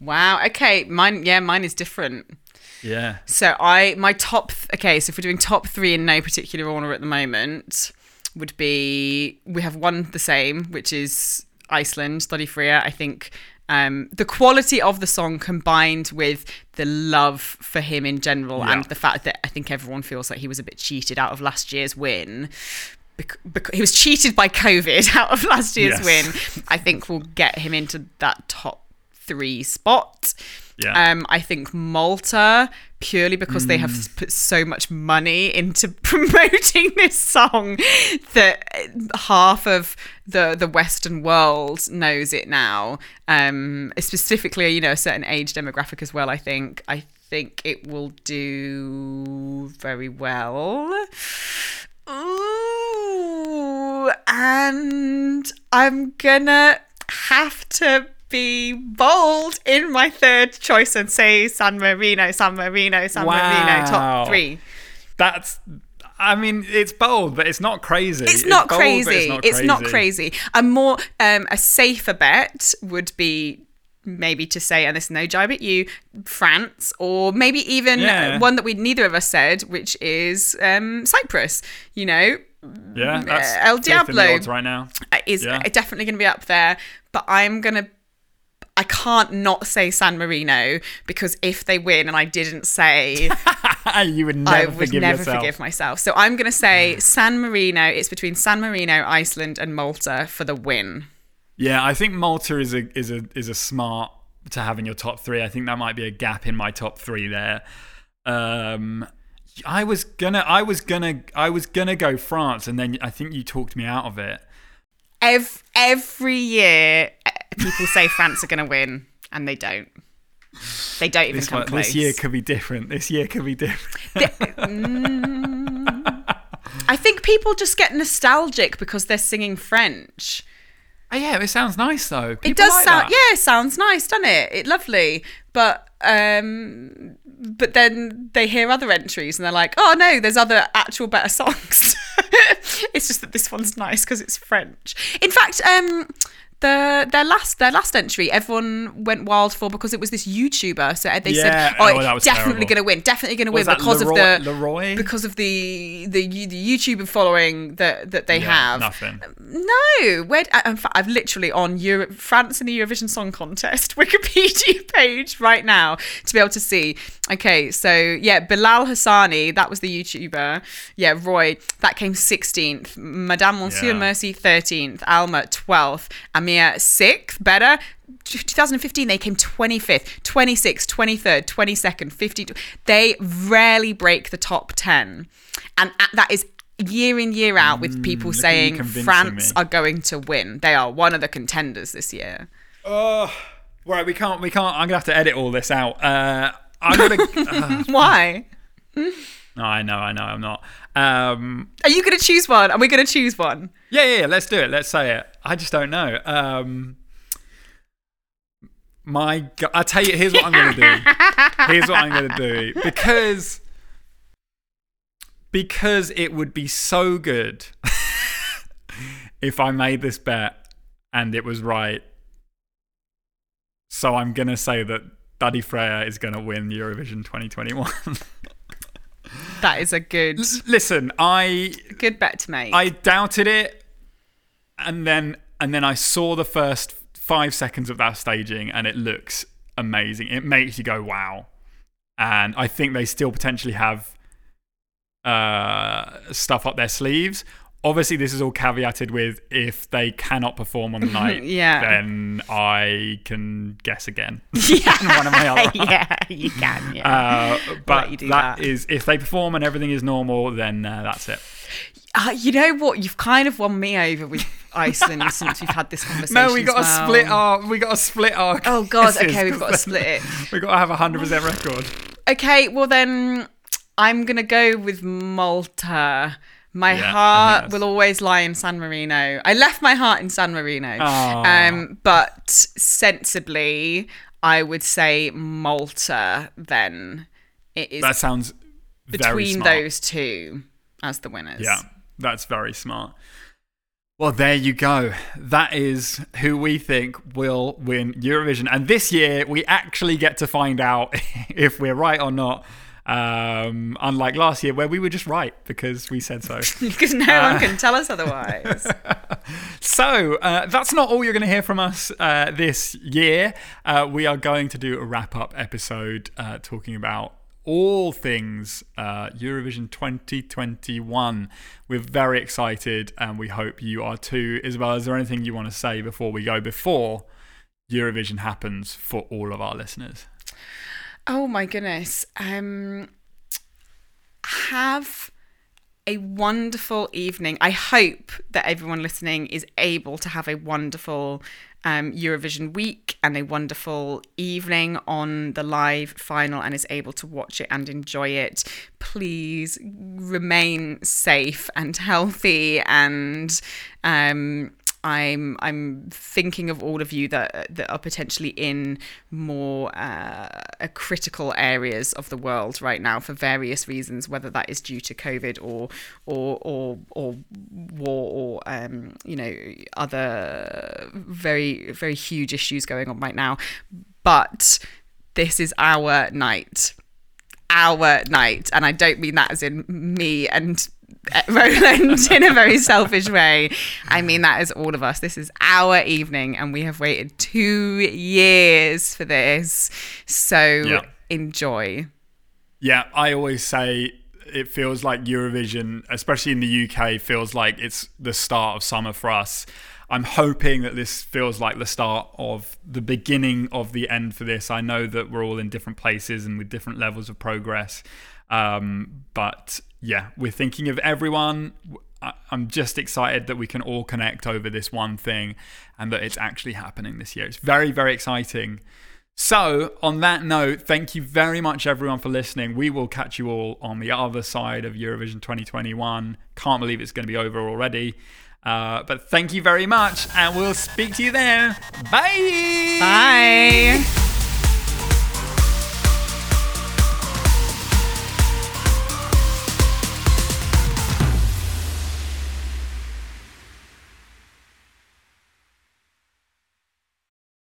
wow. Okay, mine. Yeah, mine is different. Yeah. So I my top. th- Okay, so if we're doing top three in no particular order at the moment, would be we have one the same, which is Iceland, Daði Freyr. I think um, the quality of the song combined with the love for him in general Yeah. and the fact that I think everyone feels like he was a bit cheated out of last year's win. Bec- bec- he was cheated by COVID out of last year's Yes. win. I think will get him into that top three spot. Yeah. Um, I think Malta purely because they have Mm. put so much money into promoting this song that half of the the Western world knows it now. Um, specifically, you know, a certain age demographic as well. I think. I think it will do very well. Ooh, and I'm gonna have to be bold in my third choice and say San Marino, San Marino, San Marino, top three. That's. I mean, it's bold, but it's not crazy. It's not bold, but crazy. It's not crazy. crazy. A more um, a safer bet would be maybe to say, and this is no jibe at you, France, or maybe even Yeah. one that we neither of us said, which is um, Cyprus. You know, Yeah, Uh, El fifth in the Diablo. right now. is Yeah. definitely going to be up there. But I'm gonna. I can't not say San Marino because if they win and I didn't say, you would never I would forgive never yourself. forgive myself. So I'm going to say San Marino. It's between San Marino, Iceland, and Malta for the win. Yeah, I think Malta is a is a is a smart to have in your top three. I think that might be a gap in my top three there. Um, I was gonna, I was gonna, I was gonna go France, and then I think you talked me out of it. Every, every year, people say France are going to win, and they don't. They don't even This, come one- close. this year could be different. This year could be different. I think people just get nostalgic because they're singing French. Oh, yeah, it sounds nice though. it does like sound that. yeah it sounds nice doesn't it it lovely but um but then they hear other entries and they're like oh no there's other actual better songs it's just that this one's nice because it's french in fact um the their last their last entry everyone went wild for because it was this YouTuber so uh, they Yeah, said oh, oh, definitely going to win definitely going to win because Leroy- of the Leroy? because of the the the YouTuber following that that they Yeah, have nothing. no, where uh, fact, I've literally on Euro- France in the Eurovision Song Contest Wikipedia page right now to be able to see. Okay, so yeah, Bilal Hassani, that was the YouTuber. Yeah, Roi, that came 16th. Madame Monsieur Yeah. Mercy 13th. Alma 12th. Amir 6th. Better. 2015 they came 25th 26th 23rd 22nd 50 they rarely break the top 10 and that is year in year out with people Mm, at you saying France me. are going to win. They are one of the contenders this year. Oh, right. We can't. We can't. I'm gonna have to edit all this out. Uh, I'm gonna. uh, Why? no, I know. I know. I'm not. Um, Are you going to choose one? Are we going to choose one? yeah, yeah, yeah. Let's do it. Let's say it. I just don't know. Um, my God, I tell you. Here's what I'm gonna do. Here's what I'm gonna do because because it would be so good if I made this bet and it was right. So I'm gonna say that Daði Freyr is gonna win Eurovision 2021. That is a good Listen, I good bet to make. I doubted it, and then and then I saw the first five seconds of that staging, and it looks amazing. It makes you go wow, and I think they still potentially have uh, stuff up their sleeves. Obviously, this is all caveated with if they cannot perform on the night, Yeah. then I can guess again. yeah, one of my other yeah, you can. Yeah. Uh, but you do that that. is if they perform and everything is normal, then uh, that's it. Uh, you know what? You've kind of won me over with Iceland since we've had this conversation. No, we got to well. split our. We got to split our. Oh God! Okay, we've got to split it. We've got to have a hundred percent record. Okay, well then, I'm gonna go with Malta. My Yeah, heart will always lie in San Marino. I left my heart in San Marino. Um, but sensibly, I would say Malta. Then it is That sounds very between those two as the winners. Yeah, that's very smart. Well, there you go. That is who we think will win Eurovision. And this year, we actually get to find out if we're right or not. Um, unlike last year, where we were just right because we said so. because no Uh, one can tell us otherwise. So uh, that's not all you're going to hear from us uh, this year. Uh, we are going to do a wrap up episode uh, talking about all things uh, Eurovision 2021. We're very excited and we hope you are too. Isabel, is there anything you want to say before we go, before Eurovision happens for all of our listeners? Oh my goodness. Um have a wonderful evening. I hope that everyone listening is able to have a wonderful um, Eurovision week and a wonderful evening on the live final and is able to watch it and enjoy it. Please remain safe and healthy and um, I'm I'm thinking of all of you that that are potentially in more uh, critical areas of the world right now for various reasons, whether that is due to COVID or or or or war or um, you know other very very huge issues going on right now. But this is our night our night and i don't mean that as in me and roland in a very selfish way i mean that is all of us this is our evening and we have waited two years for this so Yeah. enjoy Yeah, I always say it feels like Eurovision, especially in the UK, feels like it's the start of summer for us. I'm hoping that this feels like the start of the beginning of the end for this. I know that we're all in different places and with different levels of progress. Um, but yeah, we're thinking of everyone. I'm just excited that we can all connect over this one thing and that it's actually happening this year. It's very, very exciting. So, on that note, thank you very much, everyone, for listening. We will catch you all on the other side of Eurovision 2021. Can't believe it's going to be over already. Uh, but thank you very much, and we'll speak to you then. Bye. bye